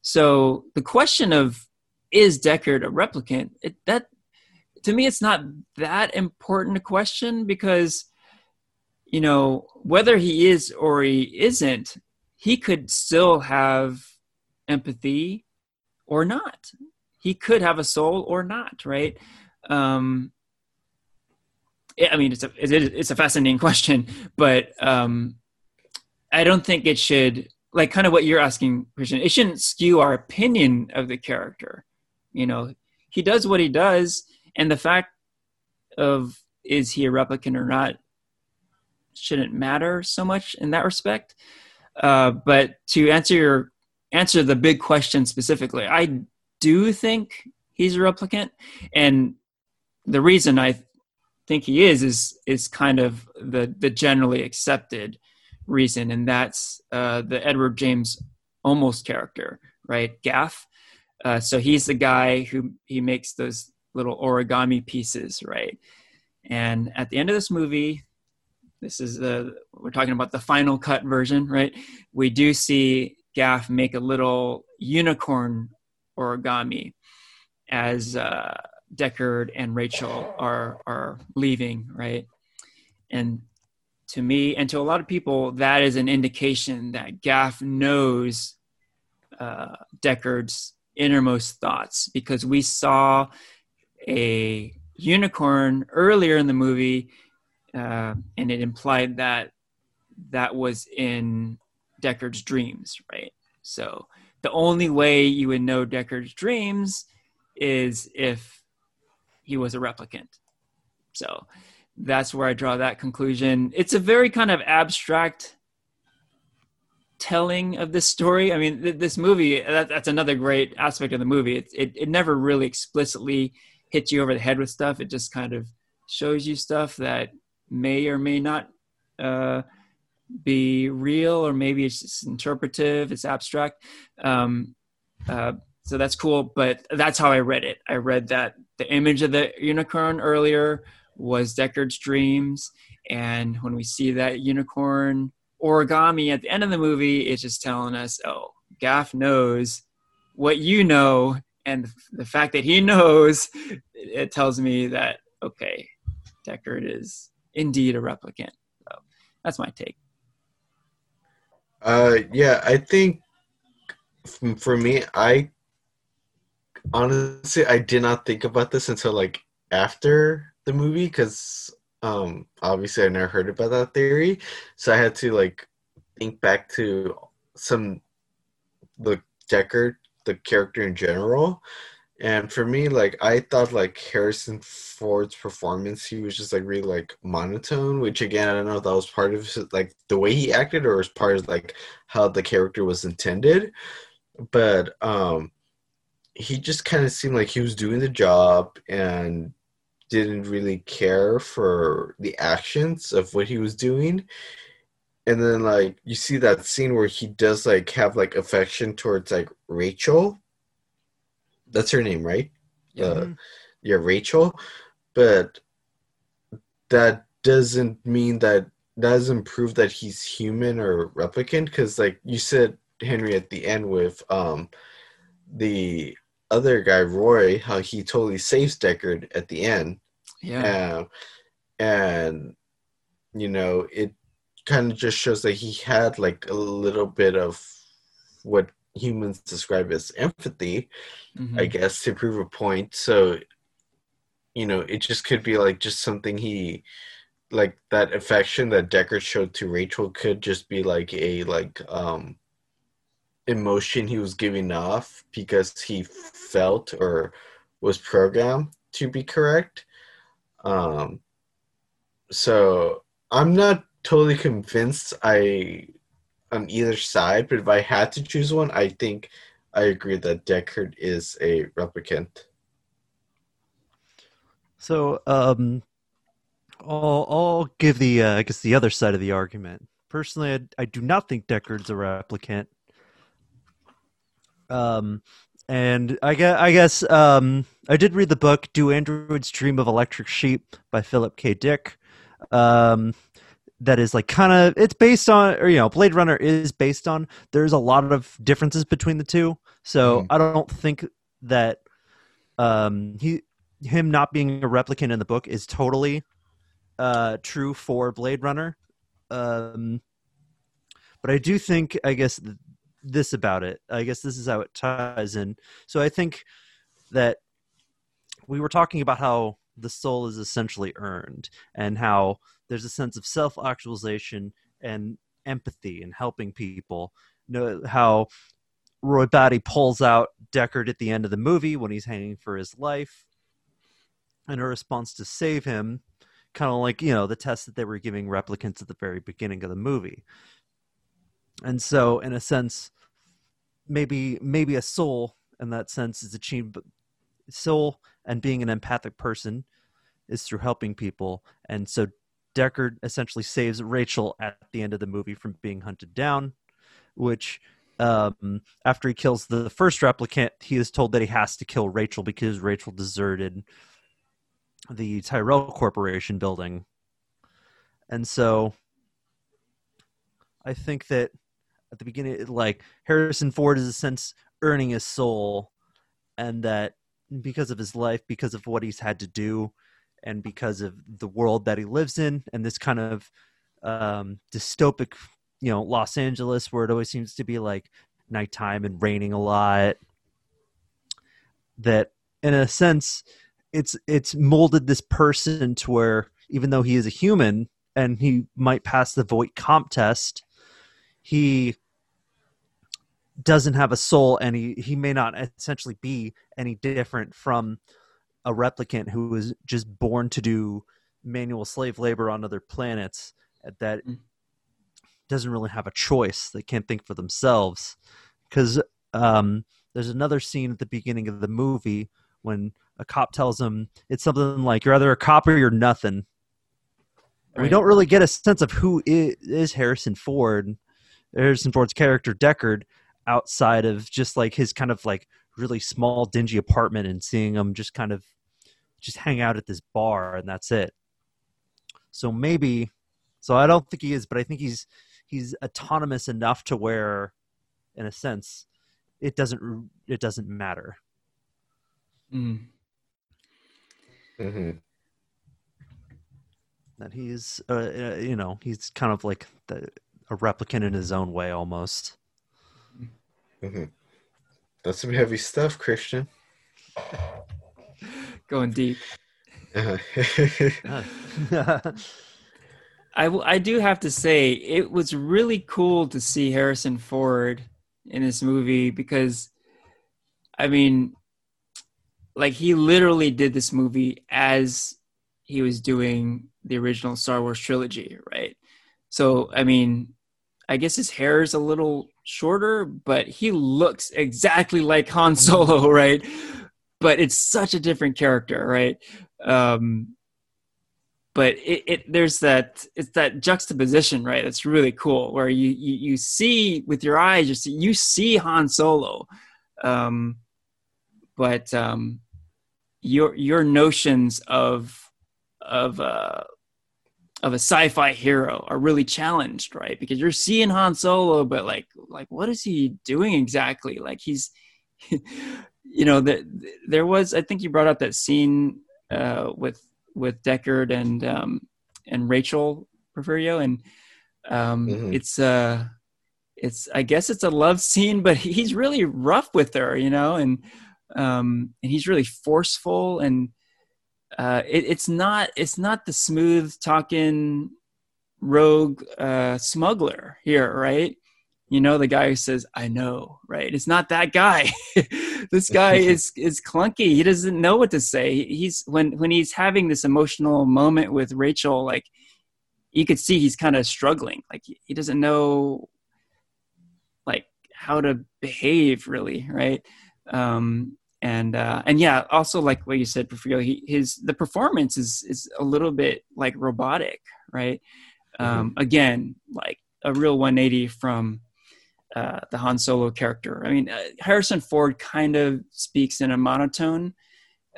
A: So the question of is Deckard a replicant? It, that to me, it's not that important a question because you know whether he is or he isn't, he could still have empathy or not. He could have a soul or not, right? Um, I mean, it's a it is- a fascinating [LAUGHS] question, but um, I don't think it should like kind of what you're asking, Christian. It shouldn't skew our opinion of the character. You know, he does what he does, and the fact of is he a replicant or not shouldn't matter so much in that respect. Uh, but to answer your answer the big question specifically, I do think he's a replicant, and the reason I think he is is is kind of the the generally accepted reason, and that's uh, the Edward James Olmos character, right? Gaff. Uh, so he's the guy who he makes those little origami pieces, right? And at the end of this movie, this is the we're talking about the final cut version, right? We do see Gaff make a little unicorn origami as uh, Deckard and Rachel are are leaving, right? And to me, and to a lot of people, that is an indication that Gaff knows uh, Deckard's innermost thoughts because we saw a unicorn earlier in the movie, uh, and it implied that that was in Deckard's dreams, right? So the only way you would know Deckard's dreams is if he was a replicant. So that's where I draw that conclusion. It's a very kind of abstract telling of this story. I mean, th- this movie, that, that's another great aspect of the movie. It, it, it never really explicitly hits you over the head with stuff. It just kind of shows you stuff that may or may not uh, be real, or maybe it's just interpretive, it's abstract. Um, uh, so that's cool, but that's how I read it. I read that the image of the unicorn earlier was Deckard's dreams, and when we see that unicorn origami at the end of the movie, it's just telling us, oh, Gaff knows what you know, and the fact that he knows, it tells me that okay, Deckard is indeed a replicant. So that's my take.
C: Uh, yeah, I think for me, I honestly I did not think about this until like after the movie because um obviously I never heard about that theory, so I had to like think back to some the Deckard, the character in general. And for me, like I thought like Harrison Ford's performance, he was just like really like monotone, which again, I don't know if that was part of like the way he acted or was part of like how the character was intended. But um he just kind of seemed like he was doing the job and didn't really care for the actions of what he was doing. And then like you see that scene where he does like have like affection towards like Rachel. That's her name, right?
A: Yeah.
C: Uh, yeah, Rachel. But that doesn't mean that that doesn't prove that he's human or replicant because like you said henry at the end with um the other guy roy how he totally saves deckard at the end
A: Yeah.
C: um, and you know it kind of just shows that he had like a little bit of what humans describe as empathy
A: Mhm.
C: I guess, to prove a point. So, you know, it just could be like just something he like that affection that Deckard showed to Rachel could just be like a like um emotion he was giving off because he felt or was programmed to be correct. Um so I'm not totally convinced I on either side, but if I had to choose one, I think I agree that Deckard is a replicant.
B: So, um, I'll, I'll give the, uh, I guess, the other side of the argument. Personally, I, I do not think Deckard's a replicant. Um, and I guess, I guess um, I did read the book "Do Androids Dream of Electric Sheep" by Philip K. Dick. Um, that is like kind of it's based on or you know blade runner is based on there's a lot of differences between the two. So mm. i don't think that um he him not being a replicant in the book is totally uh true for blade runner. Um but i do think i guess this about it. I guess this is how it ties in. So i think that we were talking about how the soul is essentially earned and how there's a sense of self actualization and empathy and helping people. You know how Roy Batty pulls out Deckard at the end of the movie when he's hanging for his life, and her response to save him, kind of like you know the test that they were giving replicants at the very beginning of the movie. And so, in a sense, maybe maybe a soul in that sense is achieved. Soul and being an empathic person is through helping people, and so Deckard essentially saves Rachel at the end of the movie from being hunted down, which um, after he kills the first replicant, he is told that he has to kill Rachel because Rachel deserted the Tyrell Corporation building. And so I think that at the beginning, like Harrison Ford is a sense earning his soul, and that because of his life, because of what he's had to do, and because of the world that he lives in and this kind of um, dystopic you know los angeles where it always seems to be like nighttime and raining a lot that in a sense it's it's molded this person to where even though he is a human and he might pass the Voight-Kampff test he doesn't have a soul and he, he may not essentially be any different from a replicant who was just born to do manual slave labor on other planets that mm. doesn't really have a choice. They can't think for themselves. Because um, there's another scene at the beginning of the movie when a cop tells him it's something like you're either a cop or you're nothing. Right. We don't really get a sense of who is Harrison Ford, Harrison Ford's character Deckard, outside of just like his kind of like really small dingy apartment and seeing him just kind of just hang out at this bar and that's it so maybe so i don't think he is but i think he's he's autonomous enough to where in a sense it doesn't it doesn't matter
A: mm.
C: mm-hmm.
B: that he's uh, uh, you know he's kind of like the, a replicant in his own way almost
C: mm-hmm. That's some heavy stuff, Christian.
A: Going deep.
C: Uh-huh. [LAUGHS]
A: I, I do have to say, it was really cool to see Harrison Ford in this movie because, I mean, like he literally did this movie as he was doing the original Star Wars trilogy, right? So, I mean, I guess his hair is a little shorter, but he looks exactly like Han Solo, [LAUGHS] right? But it's such a different character, right? Um, but it, it there's that it's that juxtaposition, right? That's really cool, where you you, you see with your eyes, you see you see Han Solo, um, but um, your your notions of of uh, of a sci-fi hero are really challenged, right? Because you're seeing Han Solo, but like, like what is he doing exactly? Like he's, [LAUGHS] you know, that there was. I think you brought up that scene uh, with with Deckard and um, and Rachel Porfirio, and um, mm-hmm. it's uh, it's I guess it's a love [LAUGHS] scene, but he's really rough with her, you know, and um, and he's really forceful and uh, it, it's not it's not the smooth talking rogue uh, smuggler here, right? You know, the guy who says, "I know," right? It's not that guy. [LAUGHS] this guy [LAUGHS] is is clunky. He doesn't know what to say. He's when when he's having this emotional moment with Rachel, like you could see he's kind of struggling. Like he doesn't know like how to behave really, right? Um, and uh, and yeah, also like what you said, Porfirio, he, his the performance is is a little bit like robotic, right? Um, mm-hmm. Again, like a real 180 from uh, the Han Solo character. I mean, uh, Harrison Ford kind of speaks in a monotone,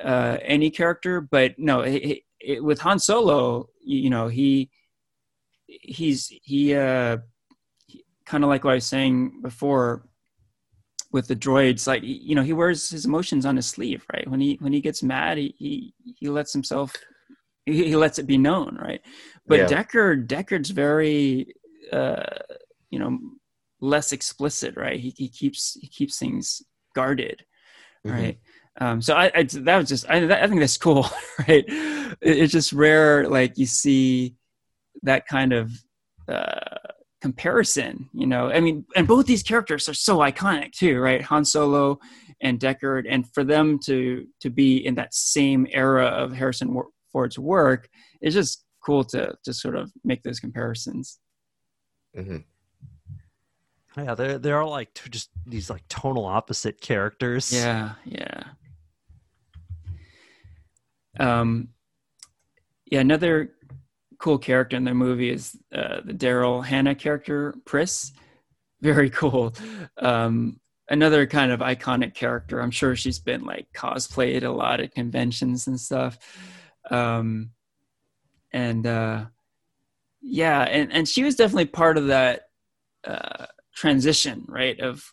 A: uh, any character, but no, it, it, with Han Solo, you, you, know, he he's he, uh, he kind of like what I was saying before with the droids like you know he wears his emotions on his sleeve right? When he when he gets mad he he, he lets himself he, he lets it be known right? But yeah. deckard deckard's very uh you know less explicit right? He, he keeps he keeps things guarded mm-hmm. right? Um so I, I, that was just i i think that's cool [LAUGHS] right? It, it's just rare like you see that kind of uh comparison you know? I mean and both these characters are so iconic too right? Han solo and deckard and for them to to be in that same era of harrison ford's work is just cool to to sort of make those comparisons.
B: Mm-hmm. yeah they're they're all like just these like tonal opposite characters.
A: Yeah yeah. Um yeah another cool character in the movie is uh, the Daryl Hannah character, Pris. Very [LAUGHS] cool. Um, another kind of iconic character. I'm sure she's been like cosplayed a lot at conventions and stuff. Um, and uh, yeah, and, and she was definitely part of that uh, transition, right? Of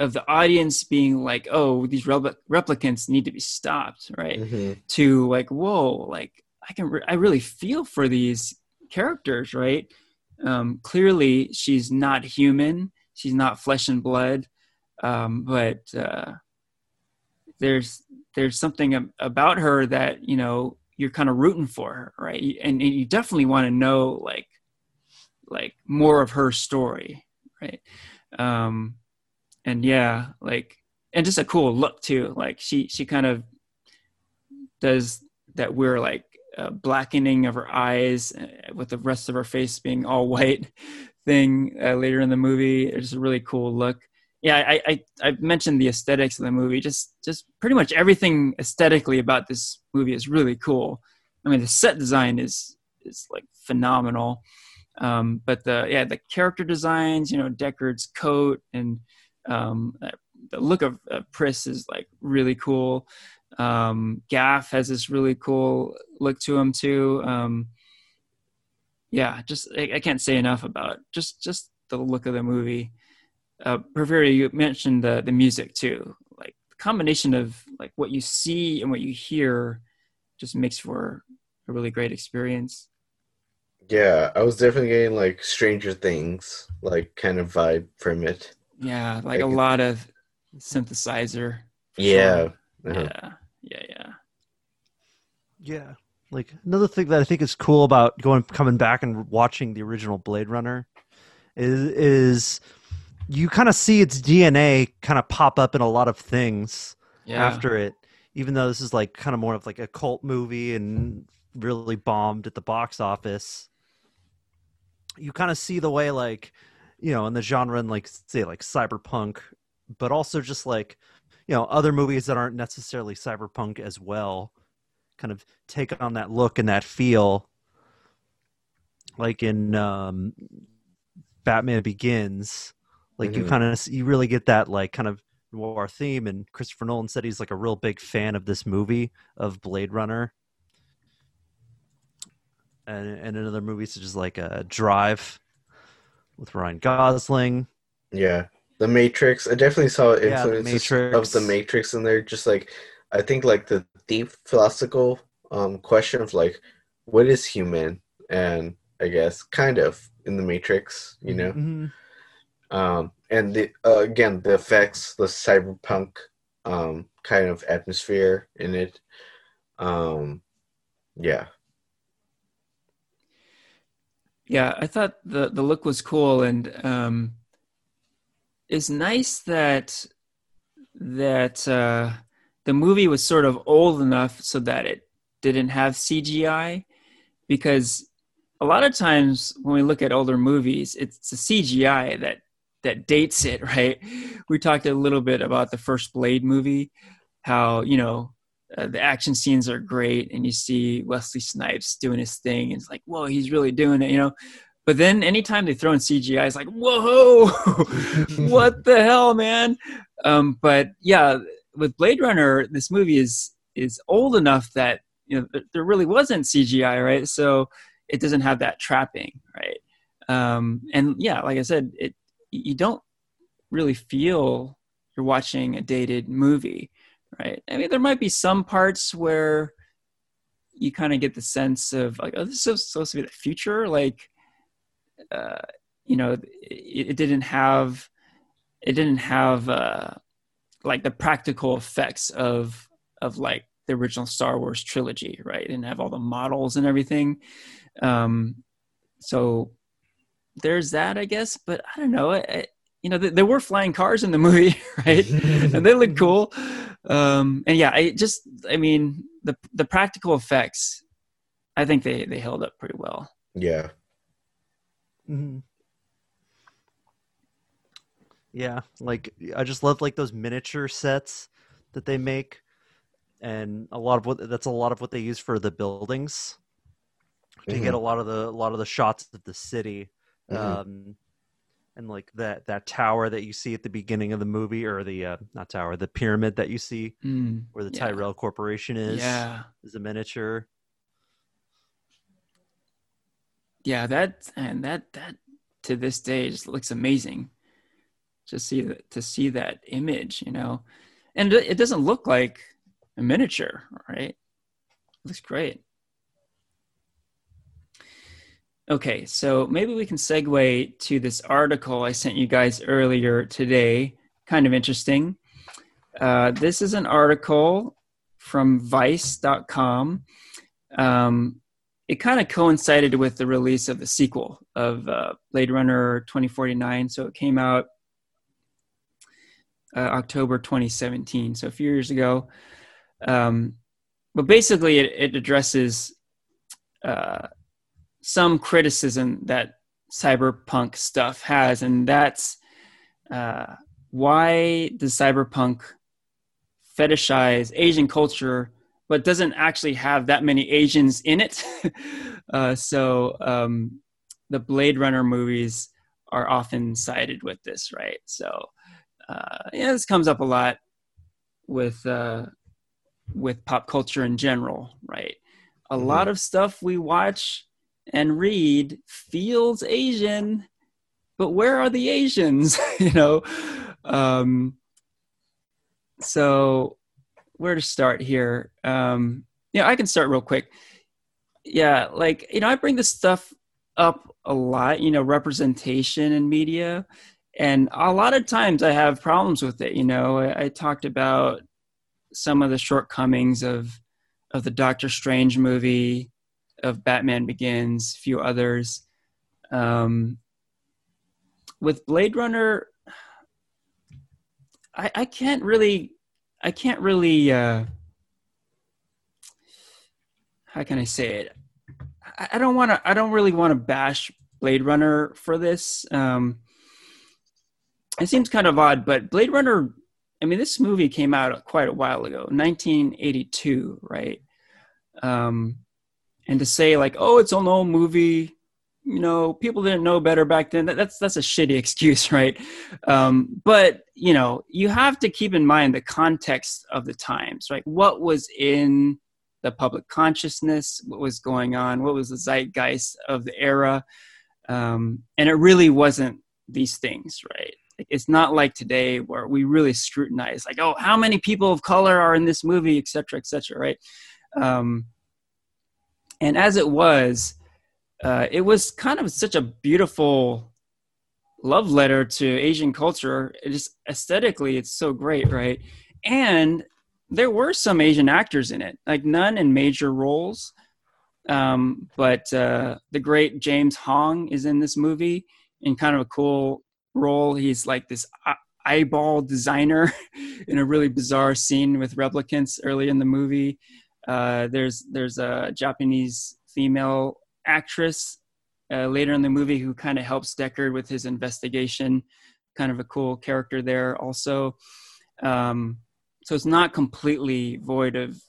A: of the audience being like, "Oh, these replicants need to be stopped," right? Mm-hmm. To like, "Whoa, like I can re- I really feel for these characters, right? Um, clearly, she's not human. She's not flesh and blood, um, but uh, there's there's something about her that you know you're kind of rooting for her, right? And, and you definitely want to know like like more of her story, right? Um, and yeah, like and just a cool look too. Like she she kind of does that we're like uh, blackening of her eyes uh, with the rest of her face being all [LAUGHS] white thing uh, later in the movie. It's a really cool look. Yeah, I, I I mentioned the aesthetics of the movie. Just just pretty much everything aesthetically about this movie is really cool. I mean, the set design is is like phenomenal. Um, but the yeah the character designs, you know, Deckard's coat and um, the look of uh, Pris is like really cool. Um, Gaff has this really cool look to him too. Um, yeah, just I, I, can't say enough about just just the look of the movie. Uh, Porfirio, you mentioned the the music too. Like the combination of like what you see and what you hear just makes for a really great experience.
C: Yeah, I was definitely getting like Stranger Things like kind of vibe from it.
A: Yeah, like, like a lot of synthesizer.
C: Yeah.
A: Sure. Uh-huh. Yeah yeah, yeah,
B: yeah. Like another thing that I think is cool about going coming back and watching the original Blade Runner is is you kind of see its DNA kind of pop up in a lot of things yeah. after it. Even though this is like kind of more of like a cult movie and really bombed at the box office, you kind of see the way like you know in the genre and like say like cyberpunk, but also just like you know other movies that aren't necessarily cyberpunk as well kind of take on that look and that feel. Like in um, batman begins like mm-hmm. you kind of you really get that like kind of noir theme and christopher nolan said he's like a real big fan of this movie of blade runner. And, and in other movies such as like a uh, drive with ryan gosling.
C: Yeah the Matrix. I definitely saw influences yeah, of the Matrix in there. Just like I think like the deep philosophical um, question of like what is human, and I guess kind of in the Matrix, you know. Mm-hmm. Um, and the uh, again the effects, the cyberpunk um, kind of atmosphere in it. Um, Yeah.
A: Yeah, I thought the the look was cool, and um, it's nice that that uh, the movie was sort of old enough so that it didn't have CGI, because a lot of times when we look at older movies, it's the CGI that that dates it, [LAUGHS] right? We talked a little bit about the first Blade movie, how you know uh, the action scenes are great, and you see Wesley Snipes doing his thing, and it's like, whoa, he's really doing it, you know. But then anytime they throw in CGI, it's like, whoa, [LAUGHS] what the hell, man? Um, but yeah, with Blade Runner, this movie is is old enough that you know there really wasn't CGI, right? So it doesn't have that trapping, right? Um, and yeah, like I said, it you don't really feel you're watching a dated movie, right? I mean, there might be some parts where you kind of get the sense of like, oh, this is supposed to be the future, like uh, you know, it, it, didn't have it didn't have uh, like the practical effects of of like the original Star Wars trilogy, right? It didn't have all the models and everything. Um, so there's that, I guess. But I don't know. I, you know, th- there were flying cars in the movie, [LAUGHS] right? [LAUGHS] and they look cool. Um, and yeah, I just, I mean, the the practical effects, I think they they held up pretty well.
C: Yeah.
B: Mm-hmm. Yeah, like I just love like those miniature sets that they make, and a lot of what that's a lot of what they use for the buildings to mm-hmm. get a lot of the a lot of the shots of the city, mm-hmm. um, and like that that tower that you see at the beginning of the movie, or the uh, not tower, the pyramid that you see
A: mm,
B: where the
A: yeah.
B: Tyrell Corporation is.
A: Yeah,
B: is a miniature.
A: Yeah, that and that that to this day just looks amazing. To see that to see that image, you know, and it doesn't look like a miniature, right? It looks great. Okay, so maybe we can segue to this article I sent you guys earlier today. Kind of interesting. Uh, this is an article from Vice.com. Um, it kind of coincided with the release of the sequel of uh, Blade Runner 2049. So it came out uh, October 2017, so a few years ago. Um, but basically, it, it addresses uh, some criticism that cyberpunk stuff has, and that's uh, why does cyberpunk fetishize Asian culture but doesn't actually have that many Asians in it. [LAUGHS] uh, so um, the Blade Runner movies are often cited with this, right? So uh, yeah, this comes up a lot with uh, with pop culture in general, right? A mm-hmm. lot of stuff we watch and read feels Asian, but where are the Asians? [LAUGHS] you know. Um, so where to start here. Um, yeah, I can start real quick. Yeah, like you know, I bring this stuff up a lot. You know, representation in media, and a lot of times I have problems with it. You know, I, I talked about some of the shortcomings of of the Doctor Strange movie, of Batman Begins, a few others. Um, with Blade Runner, I, I can't really I can't really. Uh, how can I say it? I, I don't want to. I don't really want to bash Blade Runner for this. Um, it seems kind of odd, but Blade Runner. I mean, this movie came out quite a while ago, 1982, right? Um, and to say like, oh, it's an old movie, you know people didn't know better back then. That's that's a shitty [LAUGHS] excuse right? Um, but you know you have to keep in mind the context of the times right? What was in the public consciousness? What was going on? What was the zeitgeist of the era? Um, and it really wasn't these things right? It's not like today where we really scrutinize like oh how many people of color are in this movie et cetera et cetera right? Um, and as it was uh, it was kind of such a beautiful love letter to Asian culture. It just aesthetically, it's so great, right? And there were some Asian actors in it, like none in major roles, Um, but uh, the great James Hong is in this movie in kind of a cool role. He's like this eyeball designer [LAUGHS] in a really bizarre scene with replicants early in the movie. Uh, there's there's a Japanese female actress uh, later in the movie who kind of helps Deckard with his investigation. Kind of a cool character there also. Um, so it's not completely void of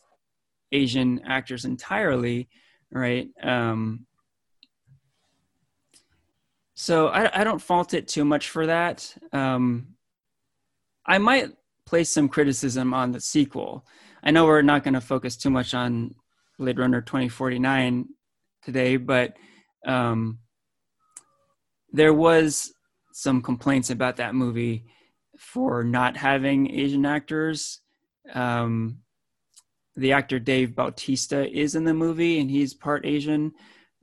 A: Asian actors entirely, right? Um, so I, I, don't fault it too much for that. Um, I might place some criticism on the sequel. I know we're not going to focus too much on Blade Runner 2049 today, but um, there was some complaints about that movie for not having Asian actors. Um, the actor Dave Bautista is in the movie, and he's part Asian,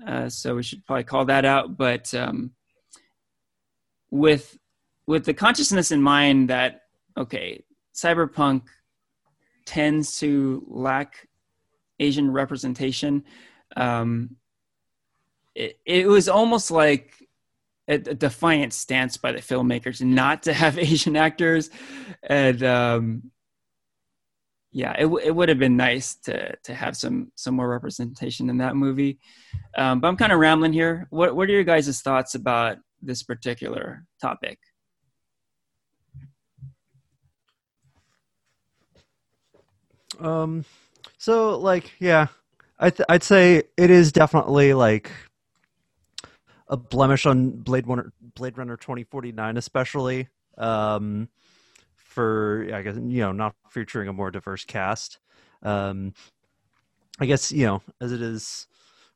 A: uh, so we should probably call that out. But um, with with the consciousness in mind that okay, cyberpunk tends to lack Asian representation. Um, it, it was almost like a, defiant stance by the filmmakers not to have [LAUGHS] Asian actors, and um, yeah, it, it would have been nice to to have some some more representation in that movie. Um, but I'm kind of rambling here. What what are your guys' thoughts about this particular topic?
B: Um, so like, yeah, I th- I'd say it is definitely like a blemish on Blade Runner, Blade Runner 2049, especially um, for I guess you know not featuring a more diverse cast. Um, I guess you know as it is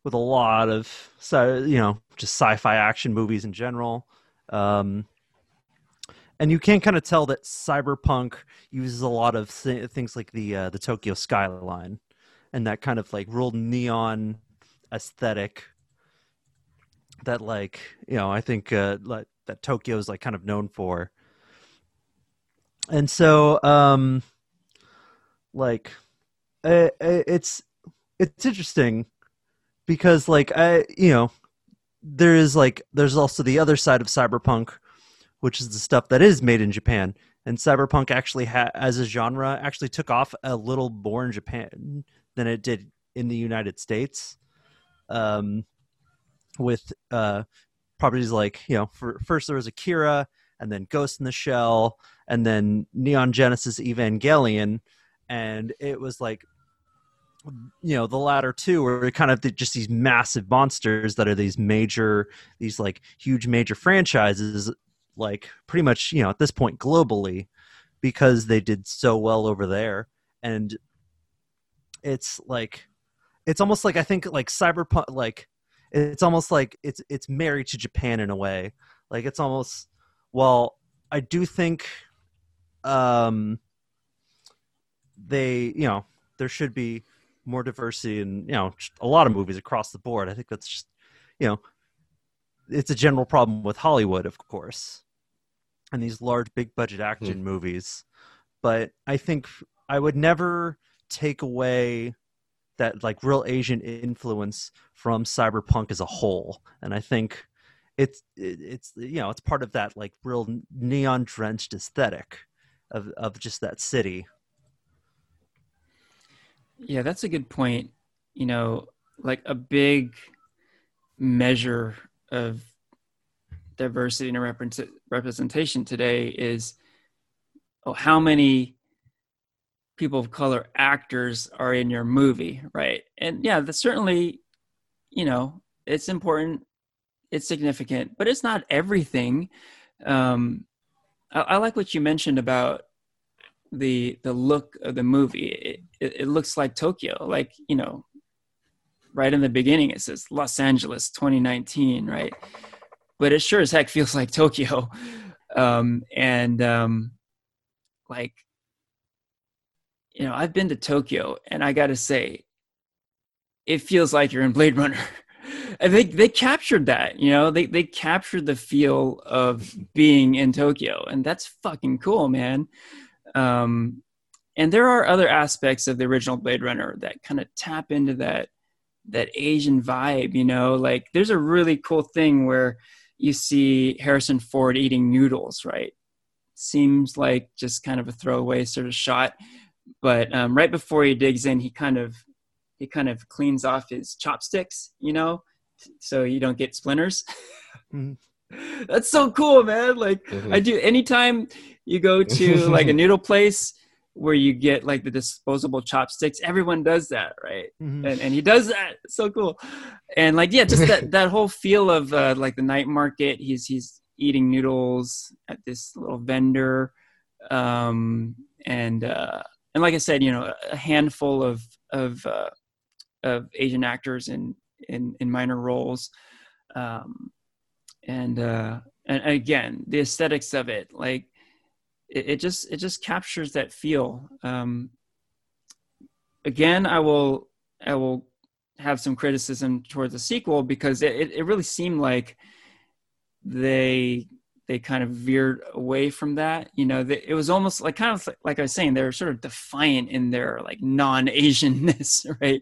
B: with a lot of so you know just sci-fi action movies in general. Um, and you can kind of tell that cyberpunk uses a lot of th- things like the uh, the Tokyo skyline and that kind of like real neon aesthetic that like you know I think uh, like, that Tokyo is like kind of known for. And so um like it, it's it's interesting because like I you know there is like there's also the other side of cyberpunk which is the stuff that is made in Japan. And cyberpunk actually, ha- as a genre, actually took off a little more in Japan than it did in the United States. Um, with uh, properties like you know, for, first there was Akira, and then Ghost in the Shell, and then Neon Genesis Evangelion, and it was like you know the latter two were kind of the, just these massive monsters that are these major these like huge major franchises like pretty much you know at this point globally because they did so well over there. And it's like it's almost like i think like cyberpunk like it's almost like it's it's married to japan in a way like it's almost well i do think um they you know there should be more diversity in you know a lot of movies across the board i think that's just you know it's a general problem with Hollywood, of course, and these large, big budget action mm. movies. But I think I would never take away that like real Asian influence from cyberpunk as a whole, and I think it's it's you know it's part of that like real neon drenched aesthetic of of just that city.
A: Yeah, that's a good point. You know, like a big measure of diversity and representation today is oh, how many people of color actors are in your movie, right? And yeah, that's certainly, you know, it's important, it's significant, but it's not everything. Um, I, I like what you mentioned about the the look of the movie. It, it, it looks like Tokyo, like you know, right in the beginning it says Los Angeles 2019, right? but it sure as heck feels like Tokyo. [LAUGHS] Um, and um, like, you know, I've been to Tokyo, and I got to say, it feels like you're in Blade Runner. [LAUGHS] and they they captured that, you know, they they captured the feel of being in Tokyo, and that's fucking cool, man. Um, and there are other aspects of the original Blade Runner that kind of tap into that that Asian vibe, you know, like there's a really cool thing where you see Harrison Ford eating noodles, right? Seems like just kind of a throwaway sort of shot, but um, right before he digs in, he kind of he kind of cleans off his chopsticks, you know, so you don't get splinters. Mm-hmm. [LAUGHS] That's so cool, man. Like mm-hmm. I do anytime you go to like a [LAUGHS] noodle place where you get like the disposable chopsticks, everyone does that, right? Mm-hmm. And and he does that. It's so cool. And like yeah, just that [LAUGHS] that whole feel of uh, like the night market. He's he's eating noodles at this little vendor. Um and uh and like I said, you know, a handful of of uh of Asian actors in in in minor roles. Um and uh, and again the aesthetics of it like it, it just it just captures that feel um, again i will i will have some criticism towards the sequel because it, it really seemed like they they kind of veered away from that you know the, it was almost like kind of like i was saying they're sort of defiant in their like non-asianness [LAUGHS] right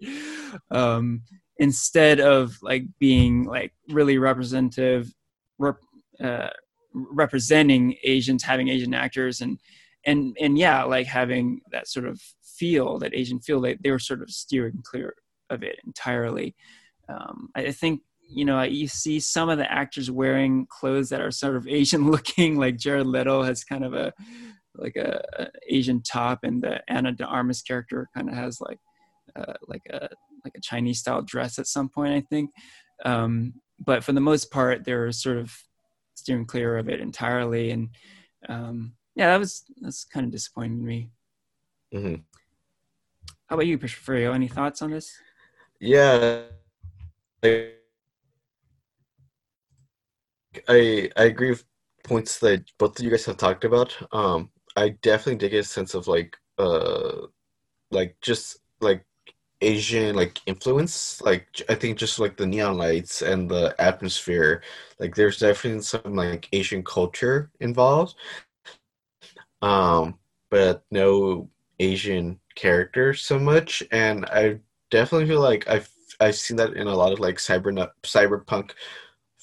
A: um instead of like being like really representative rep, uh, representing Asians, having Asian actors, and and and yeah, like having that sort of feel, that Asian feel. They they were sort of steering clear of it entirely. Um, I think you know you see some of the actors wearing clothes that are sort of Asian [LAUGHS] looking, like Jared Leto has kind of a like a, a Asian top, and the Ana de Armas character kind of has like uh, like a like a Chinese style dress at some point, I think. Um, but for the most part, they're sort of steering clear of it entirely. And um, yeah, that was that's kind of disappointing to me. Mm-hmm. How about you, Porfirio? Any thoughts on this?
C: Yeah, I I, I agree with points that both of you guys have talked about. Um, I definitely did get a sense of like uh like just like Asian like influence. Like I think just like the neon lights and the atmosphere, like there's definitely some like Asian culture involved. Um, but no Asian character so much, and I definitely feel like I've I've seen that in a lot of like cyber cyberpunk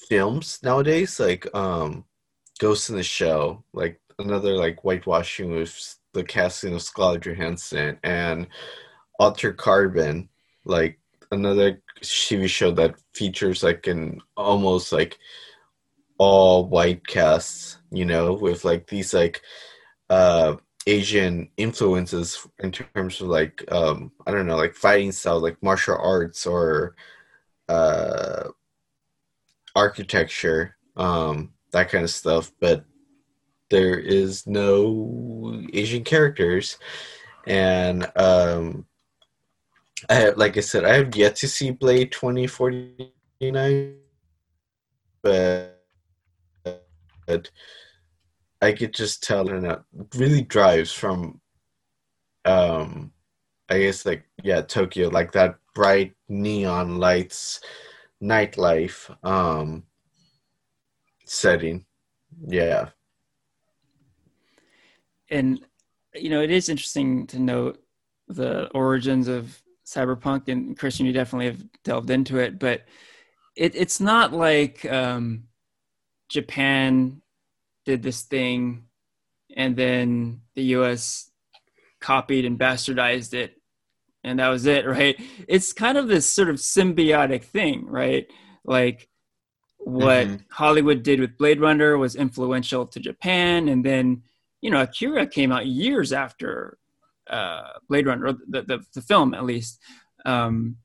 C: films nowadays, like um, Ghost in the Shell, like another like whitewashing with the casting of Scarlett Johansson and Altered Carbon, like another TV show that features like an almost like all white casts, you know, with like these like uh Asian influences in terms of like um I don't know, like fighting style, like martial arts or uh architecture, um, that kind of stuff, but there is no Asian characters. And um I have, like I said, I have yet to see Blade twenty forty nine, but, but I could just tell, and it really drives from, um, I guess like yeah, Tokyo, like that bright neon lights, nightlife, um, setting, yeah.
A: And you know, it is interesting to note the origins of cyberpunk and christian you definitely have delved into it but it, it's not like um, japan did this thing and then the us copied and bastardized it and that was it [LAUGHS] right it's kind of this sort of symbiotic thing right like what mm-hmm. hollywood did with blade runner was influential to japan and then you know akira came out years after uh, Blade Runner, the, the, the film at least. Um,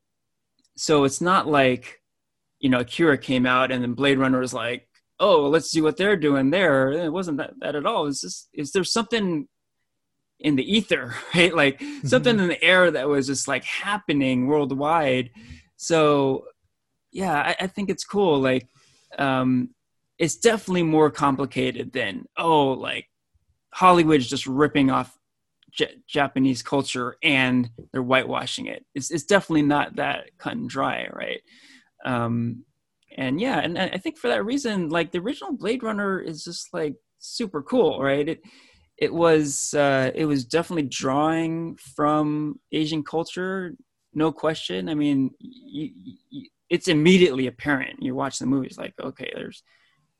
A: so it's not like, you know, Akira came out and then Blade Runner was like, oh, let's see what they're doing there. It wasn't that, that at all. It's just, is there something in the ether, [LAUGHS] right? Like mm-hmm. something in the air that was just like happening worldwide. So yeah, I, I think it's cool. Like, um, it's definitely more complicated than, oh, like Hollywood's just ripping off J- Japanese culture and they're whitewashing it. It's, it's definitely not that cut and dry, right? Um, and yeah, and, and I think for that reason, like the original Blade Runner is just like super cool, right? It it was uh, it was definitely drawing from Asian culture no question. I mean, you, you, it's immediately apparent. You watch the movies, like, okay, there's,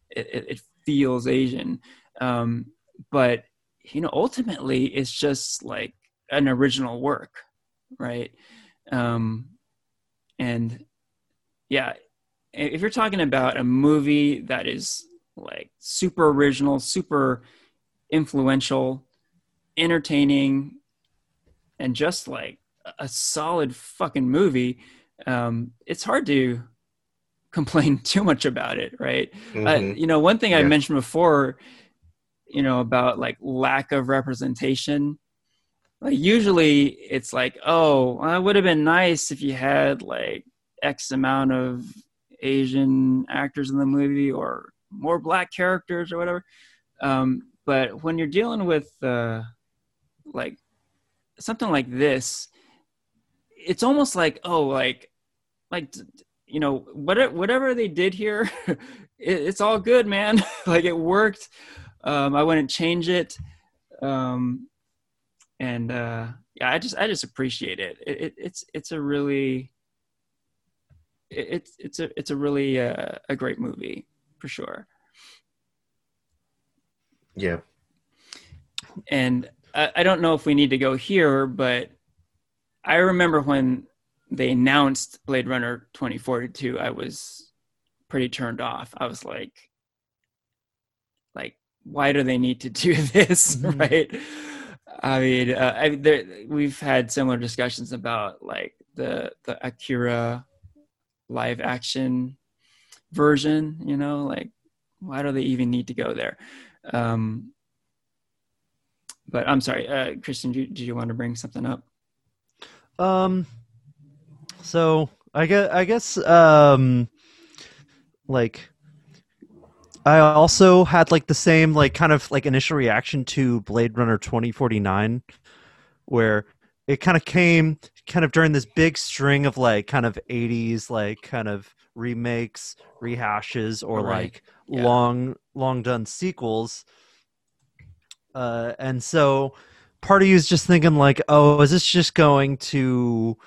A: it, it feels Asian, um, but you know, ultimately, it's just like an original work, right? Um, and yeah, if you're talking about a movie that is like super original, super influential, entertaining, and just like a solid fucking movie, um, it's hard to complain [LAUGHS] too much about it, right? Uh, mm-hmm. Uh, you know, one thing yeah. I mentioned before, you know, about like lack of representation. Like usually it's like, oh, well, it would have been nice if you had like X amount of Asian actors in the movie or more black characters or whatever. Um, but when you're dealing with uh, like something like this, it's almost like oh, like like you know whatever whatever they did here, [LAUGHS] it, it's all good, man. [LAUGHS] like it worked. Um, I wouldn't change it. Um, and uh, yeah, I just I just appreciate it. it, it it's it's a really it's it's a it's a really uh, a great movie for sure.
C: Yeah.
A: And I, I don't know if we need to go here, but I remember when they announced Blade Runner 2042, I was pretty turned off. I was like, like, why do they need to do [LAUGHS] this? Mm-hmm. right. I mean, uh, I, there, we've had similar discussions about like the the Akira live action version. You know, like why do they even need to go there? Um, but I'm sorry, uh, Christian. Do, do you want to bring something up?
B: Um. So I guess I guess um, like I also had like the same like kind of like initial reaction to Blade Runner 2049 where it kind of came kind of during this big string of like kind of 80s like kind of remakes, rehashes or right. like yeah. long long done sequels. Uh and so part of you is just thinking like, "Oh, is this just going to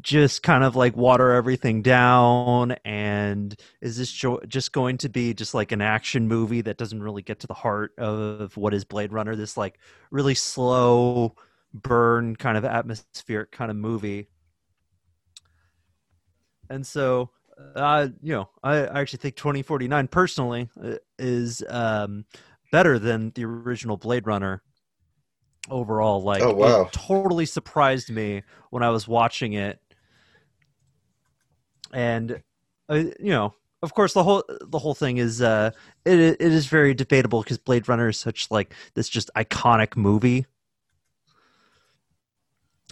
B: just kind of like water everything down and is this jo- just going to be just like an action movie that doesn't really get to the heart of what is blade runner this like really slow burn kind of atmospheric kind of movie and so uh you know i, I actually think 2049 personally uh, is um better than the original blade runner overall. Like
C: oh, wow.
B: it totally surprised me when i was watching it. And uh, you know of course the whole the whole thing is uh it it is very debatable because blade runner is such like this just iconic movie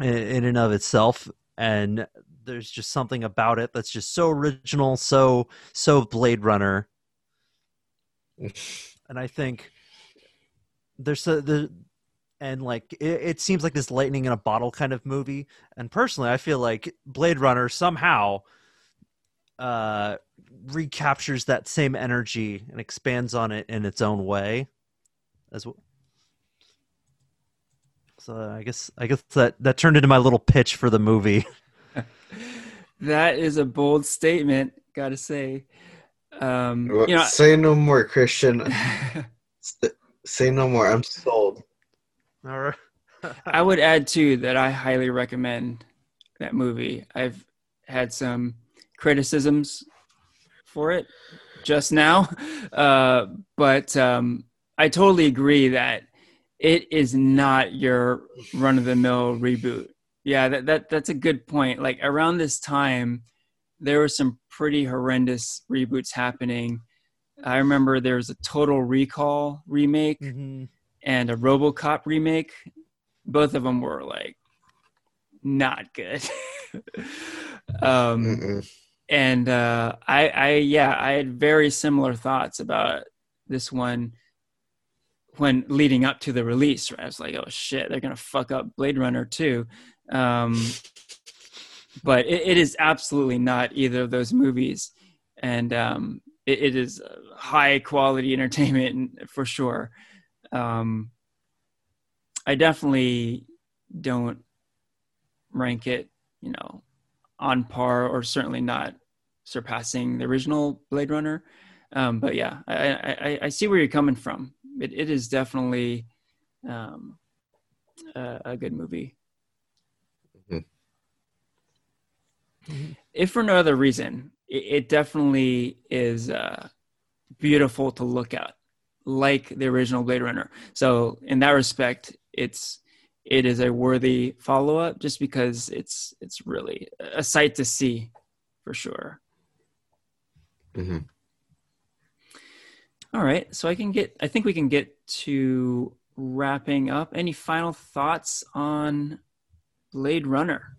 B: in, in and of itself. And there's just something about it that's just so original so so blade runner and i think there's a the and like it, it, seems like this lightning in a bottle kind of movie and personally i feel like blade runner somehow uh, recaptures that same energy and expands on it in its own way as well. So I guess I guess that that turned into my little pitch for the movie. [LAUGHS]
A: that is a bold statement, gotta say. Um,
C: well, you know, say no more, Christian. [LAUGHS] say no more. I'm sold.
B: All right. [LAUGHS]
A: I would add too that I highly recommend that movie. I've had some criticisms for it just now, [LAUGHS] uh, but um, I totally agree that it is not your run of the mill reboot. Yeah, that, that that's a good point. Like around this time, there were some pretty horrendous reboots happening. I remember there was a Total Recall remake mm-hmm. and a RoboCop remake. Both of them were like not good. [LAUGHS] um, and uh, I, I, yeah, I had very similar thoughts about this one when leading up to the release. Right? I was like, oh shit, they're gonna fuck up Blade Runner too. Um, but it, it is absolutely not either of those movies, and um, it, it is high quality entertainment [LAUGHS] for sure. Um, I definitely don't rank it you know, on par or certainly not surpassing the original Blade Runner. Um, but yeah, I, I, I, see where you're coming from. It, it is definitely um, a, a, good movie. Mm-hmm. If for no other reason, it, it definitely is uh, beautiful to look at, like the original Blade Runner. So in that respect, it's it is a worthy follow up just because it's it's really a sight to see for sure. Mm-hmm. All right, so I can get. I think we can get to wrapping up. Any final thoughts on Blade Runner?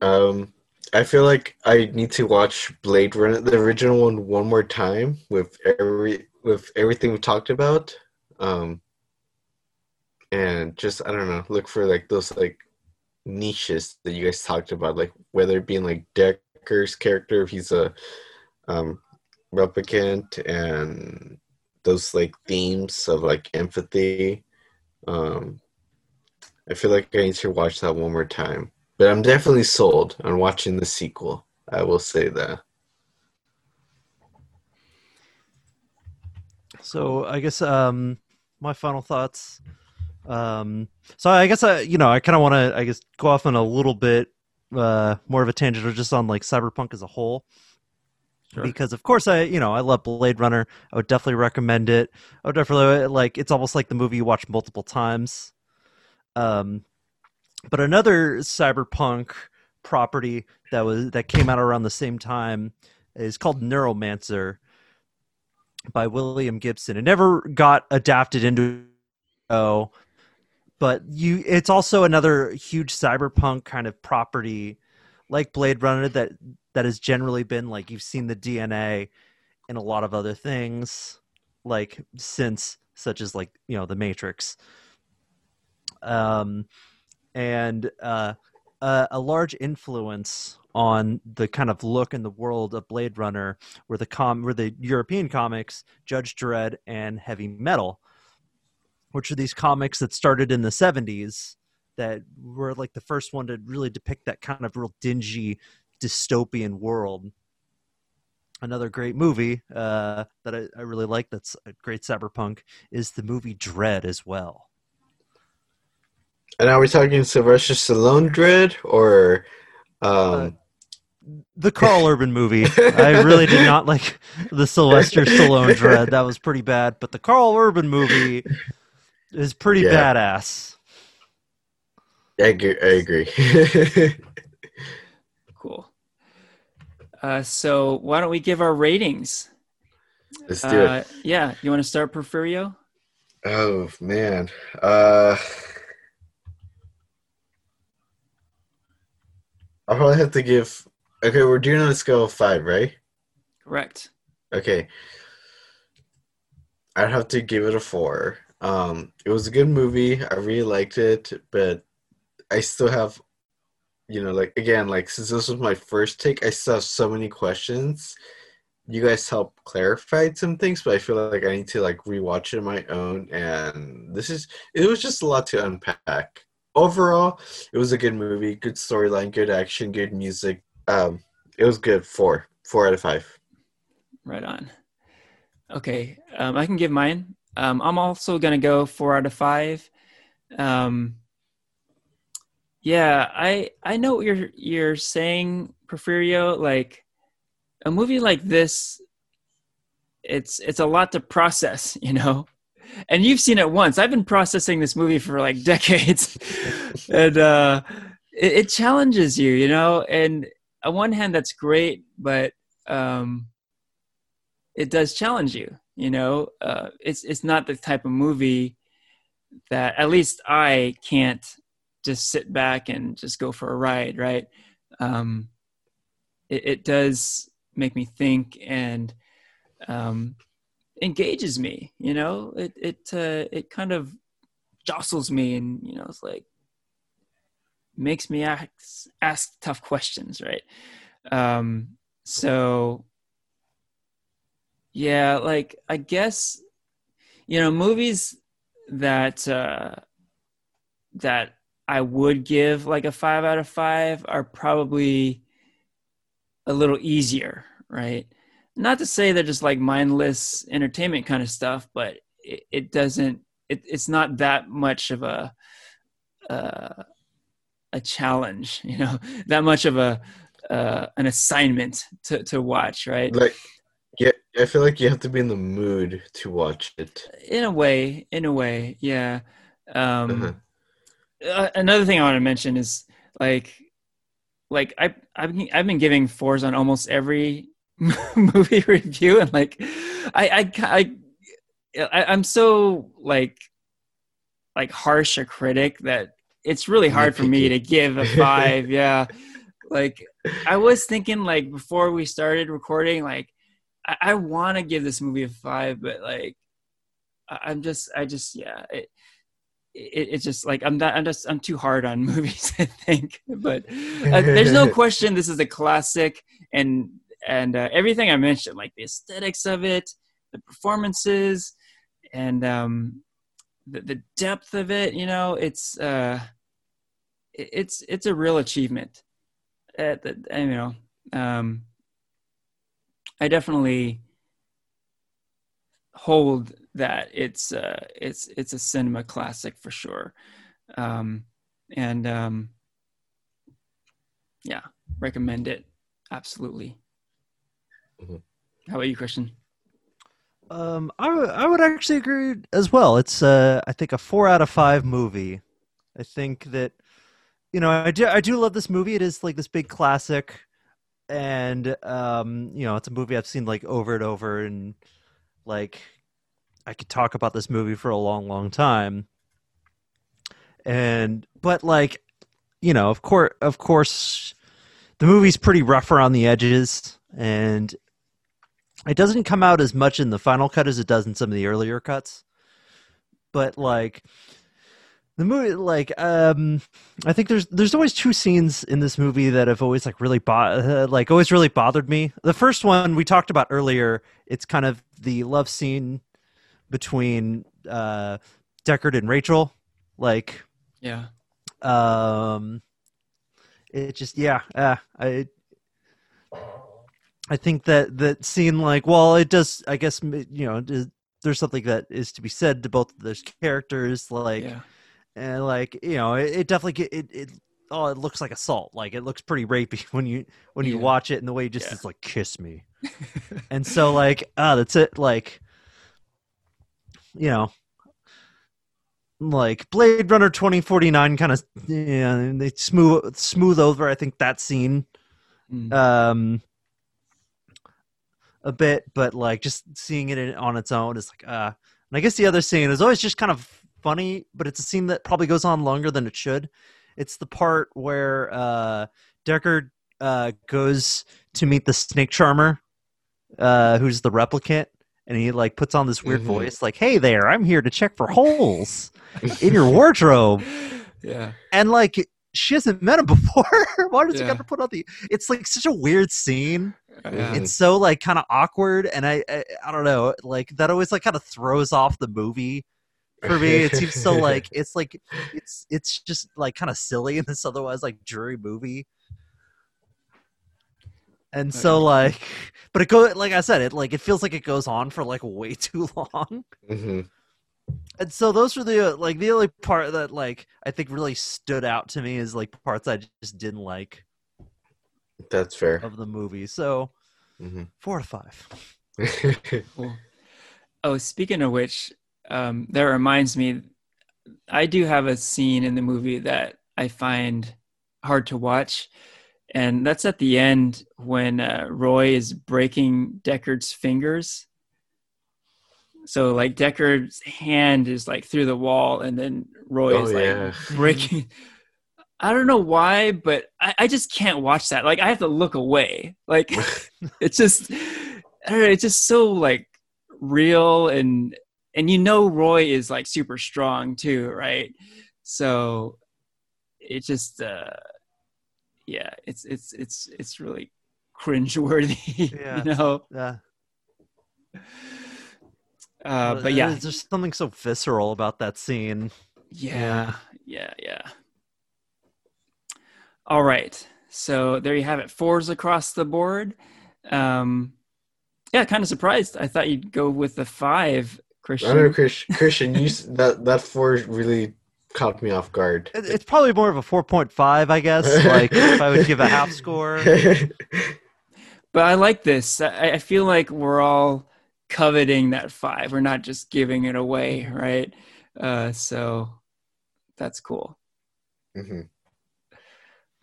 C: Um, I feel like I need to watch Blade Runner, the original one, one more time with every with everything we talked about. Um, and just I don't know, look for like those like niches that you guys talked about, like whether it being like Deckard's character, if he's a um, replicant, and those like themes of like empathy. Um, I feel like I need to watch that one more time, but I'm definitely sold on watching the sequel. I will say that.
B: So I guess um, my final thoughts um, so I guess I, you know, I kind of want to, I guess, go off on a little bit uh, more of a tangent, or just on like cyberpunk as a whole. Sure. Because of course I, you know, I love Blade Runner. I would definitely recommend it. I would definitely like. It's almost like the movie you watch multiple times. Um, but another cyberpunk property that was that came out around the same time is called Neuromancer by William Gibson. It never got adapted into oh but you it's also another huge cyberpunk kind of property like blade runner that that has generally been like you've seen the dna in a lot of other things like since such as like you know the matrix um and uh a, a large influence on the kind of look in the world of Blade Runner were the com were the European comics Judge Dredd and Heavy Metal, which are these comics that started in the 70s that were like the first one to really depict that kind of real dingy dystopian world another great movie uh, that I, I, really like that's a great cyberpunk is the movie Dredd as well.
C: And are we talking Sylvester Stallone Dredd or um... uh,
B: the Carl [LAUGHS] Urban movie? I really did not like the Sylvester Stallone Dredd. That was pretty bad. But the Karl Urban movie is pretty yeah. badass.
C: I agree. I agree. [LAUGHS]
A: cool. Uh, so why don't we give our ratings?
C: Let's do uh,
A: it. Yeah, you want to start, Porfirio?
C: Oh man, uh, I'll probably have to give. Okay, we're doing on a scale of five, right?
A: Correct.
C: Okay, I'd have to give it a four. Um, it was a good movie. I really liked it, but I still have, you know, like again, like since this was my first take, I still have so many questions. You guys helped clarify some things, but I feel like I need to like rewatch it on my own. And this is it was just a lot to unpack. Overall, it was a good movie, good storyline, good action, good music. Um, it was good. Four, four out of five.
A: Right on. Okay, um, I can give mine. Um, I'm also gonna go four out of five. Um, yeah, I I know what you're you're saying, Porfirio. Like a movie like this, it's it's a lot to process, [LAUGHS] you know. And you've seen it once. I've been processing this movie for like [LAUGHS] decades, and uh, it, it challenges you, you know. And on one hand, that's great, but um, it does challenge you you know uh, it's it's not the type of movie that at least i can't just sit back and just go for a ride right um, it, it, does make me think and um, engages me you know it it uh, it kind of jostles me and you know it's like makes me ask ask tough questions right um, so yeah, like I guess you know movies that uh, that I would give like a five out of five are probably a little easier, right? Not to say they're just like mindless entertainment kind of stuff, but it, it doesn't. It, it's not that much of a uh, a challenge, [LAUGHS] you know, that much of a uh, an assignment to to watch, right?
C: Like, yeah, I feel like you have to be in the mood to watch it.
A: In a way, in a way, yeah. Um,
C: Uh-huh.
A: uh, another thing I want to mention is like, like I I've I've been giving fours on almost every [LAUGHS] movie review, and like, I I I, I'm so like like harsh a critic that it's really hard for me to give a five. [LAUGHS] yeah, like I was thinking like before we started recording, like I, I want to give this movie a five, but like I- I'm just I just yeah it, it it's just like I'm not I'm just I'm too hard on [LAUGHS] movies I think but uh, there's no question this is a classic and and uh, everything I mentioned like the aesthetics of it the performances and um the, the depth of it you know it's uh it's it's a real achievement. Uh, that you know um I definitely hold that it's uh it's it's a cinema classic for sure. Um and um yeah recommend it. Absolutely
C: Mhm.
A: how about you christian
B: Um, I would I would actually agree as well. It's uh, I think a four out of five movie. I think that, you know, I do I do love this movie. It is like this big classic, and um, you know, it's a movie I've seen like over and over, and like I could talk about this movie for a long, long time. And but like, you know, of course, of course, the movie's pretty rough around the edges, and it doesn't come out as much in the final cut as it does in some of the earlier cuts. But like the movie like um i think there's there's always two scenes in this movie that have always like really bo- uh, [LAUGHS] like always really bothered me. The first one we talked about earlier it's kind of the love scene between uh deckard and rachel. Like
A: yeah.
B: um it just yeah uh, i i think that that scene like well it does i guess you know there's- something that is to be said to both of those characters like
A: yeah
B: and like you know it, it definitely it, it oh it looks like assault like it looks pretty rapey [LAUGHS] when you when you
A: Yeah.
B: watch it and the way he just
A: Yeah.
B: is like kiss me [LAUGHS] and so like ah that's it like you know like blade runner 2049 kind of yeah they smooth smooth over i think that scene
A: Mm.
B: um a bit but like just seeing it in- on its own is like uh and i guess the other scene is always just kind of funny but it's a scene that probably goes on longer than it should. It's the part where uh deckard uh goes to meet the snake charmer uh who's the replicant and he like puts on this weird
C: Mhm.
B: voice like hey there i'm here to check for holes [LAUGHS] in your wardrobe.
A: Yeah.
B: And like she hasn't met him [LAUGHS] before. Why does he got to put on the it's like such a weird scene
A: yeah.
B: It's so like kind of awkward and I, I i don't know like that always like kind of throws off the movie for me. It seems so like [LAUGHS] it's like it's it's just like kind of silly in this otherwise like dreary movie. And so like but it go like i said it like it feels like it goes on for like way [LAUGHS] too long.
C: Mhm.
B: and so those were the like the only part that like i think really stood out to me is like parts i just didn't like
C: That's fair.
B: of the movie so
C: Mhm.
B: four to five [LAUGHS]
A: Cool. Oh, speaking of which, um, that reminds me, I do have a scene in the movie that I find hard to watch, and that's at the end when uh, Roy is breaking Deckard's fingers. So, like Deckard's hand is like through the wall, and then Roy
C: Oh,
A: is
C: yeah.
A: like [LAUGHS] breaking. I don't know why, but I, I just can't watch that. Like I have to look away. Like [LAUGHS] it's just I don't know, it's just so like real and and you know Roy is like super strong too, right? So it just uh yeah, it's it's it's it's really cringeworthy, [LAUGHS]
B: Yeah.
A: you know.
B: uh,
A: Uh but yeah,
B: there's just something so visceral about that scene
A: yeah, yeah, yeah. All right. So there you have it. Fours across the board. Um, yeah, kind of surprised. I thought you'd go with the five, Christian.
C: I don't know, Chris, Christian. You [LAUGHS] that that four really caught me off guard.
B: It's probably more of a 4.5, I guess. Like if I would give a half score. [LAUGHS]
A: But I like this. I, I feel like we're all coveting that five. We're not just giving it away, right? Uh, so that's cool.
C: Mhm.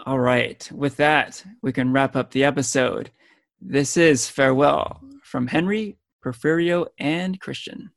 A: All right. With that, we can wrap up the episode. This is Farewell from Henry, Porfirio, and Christian.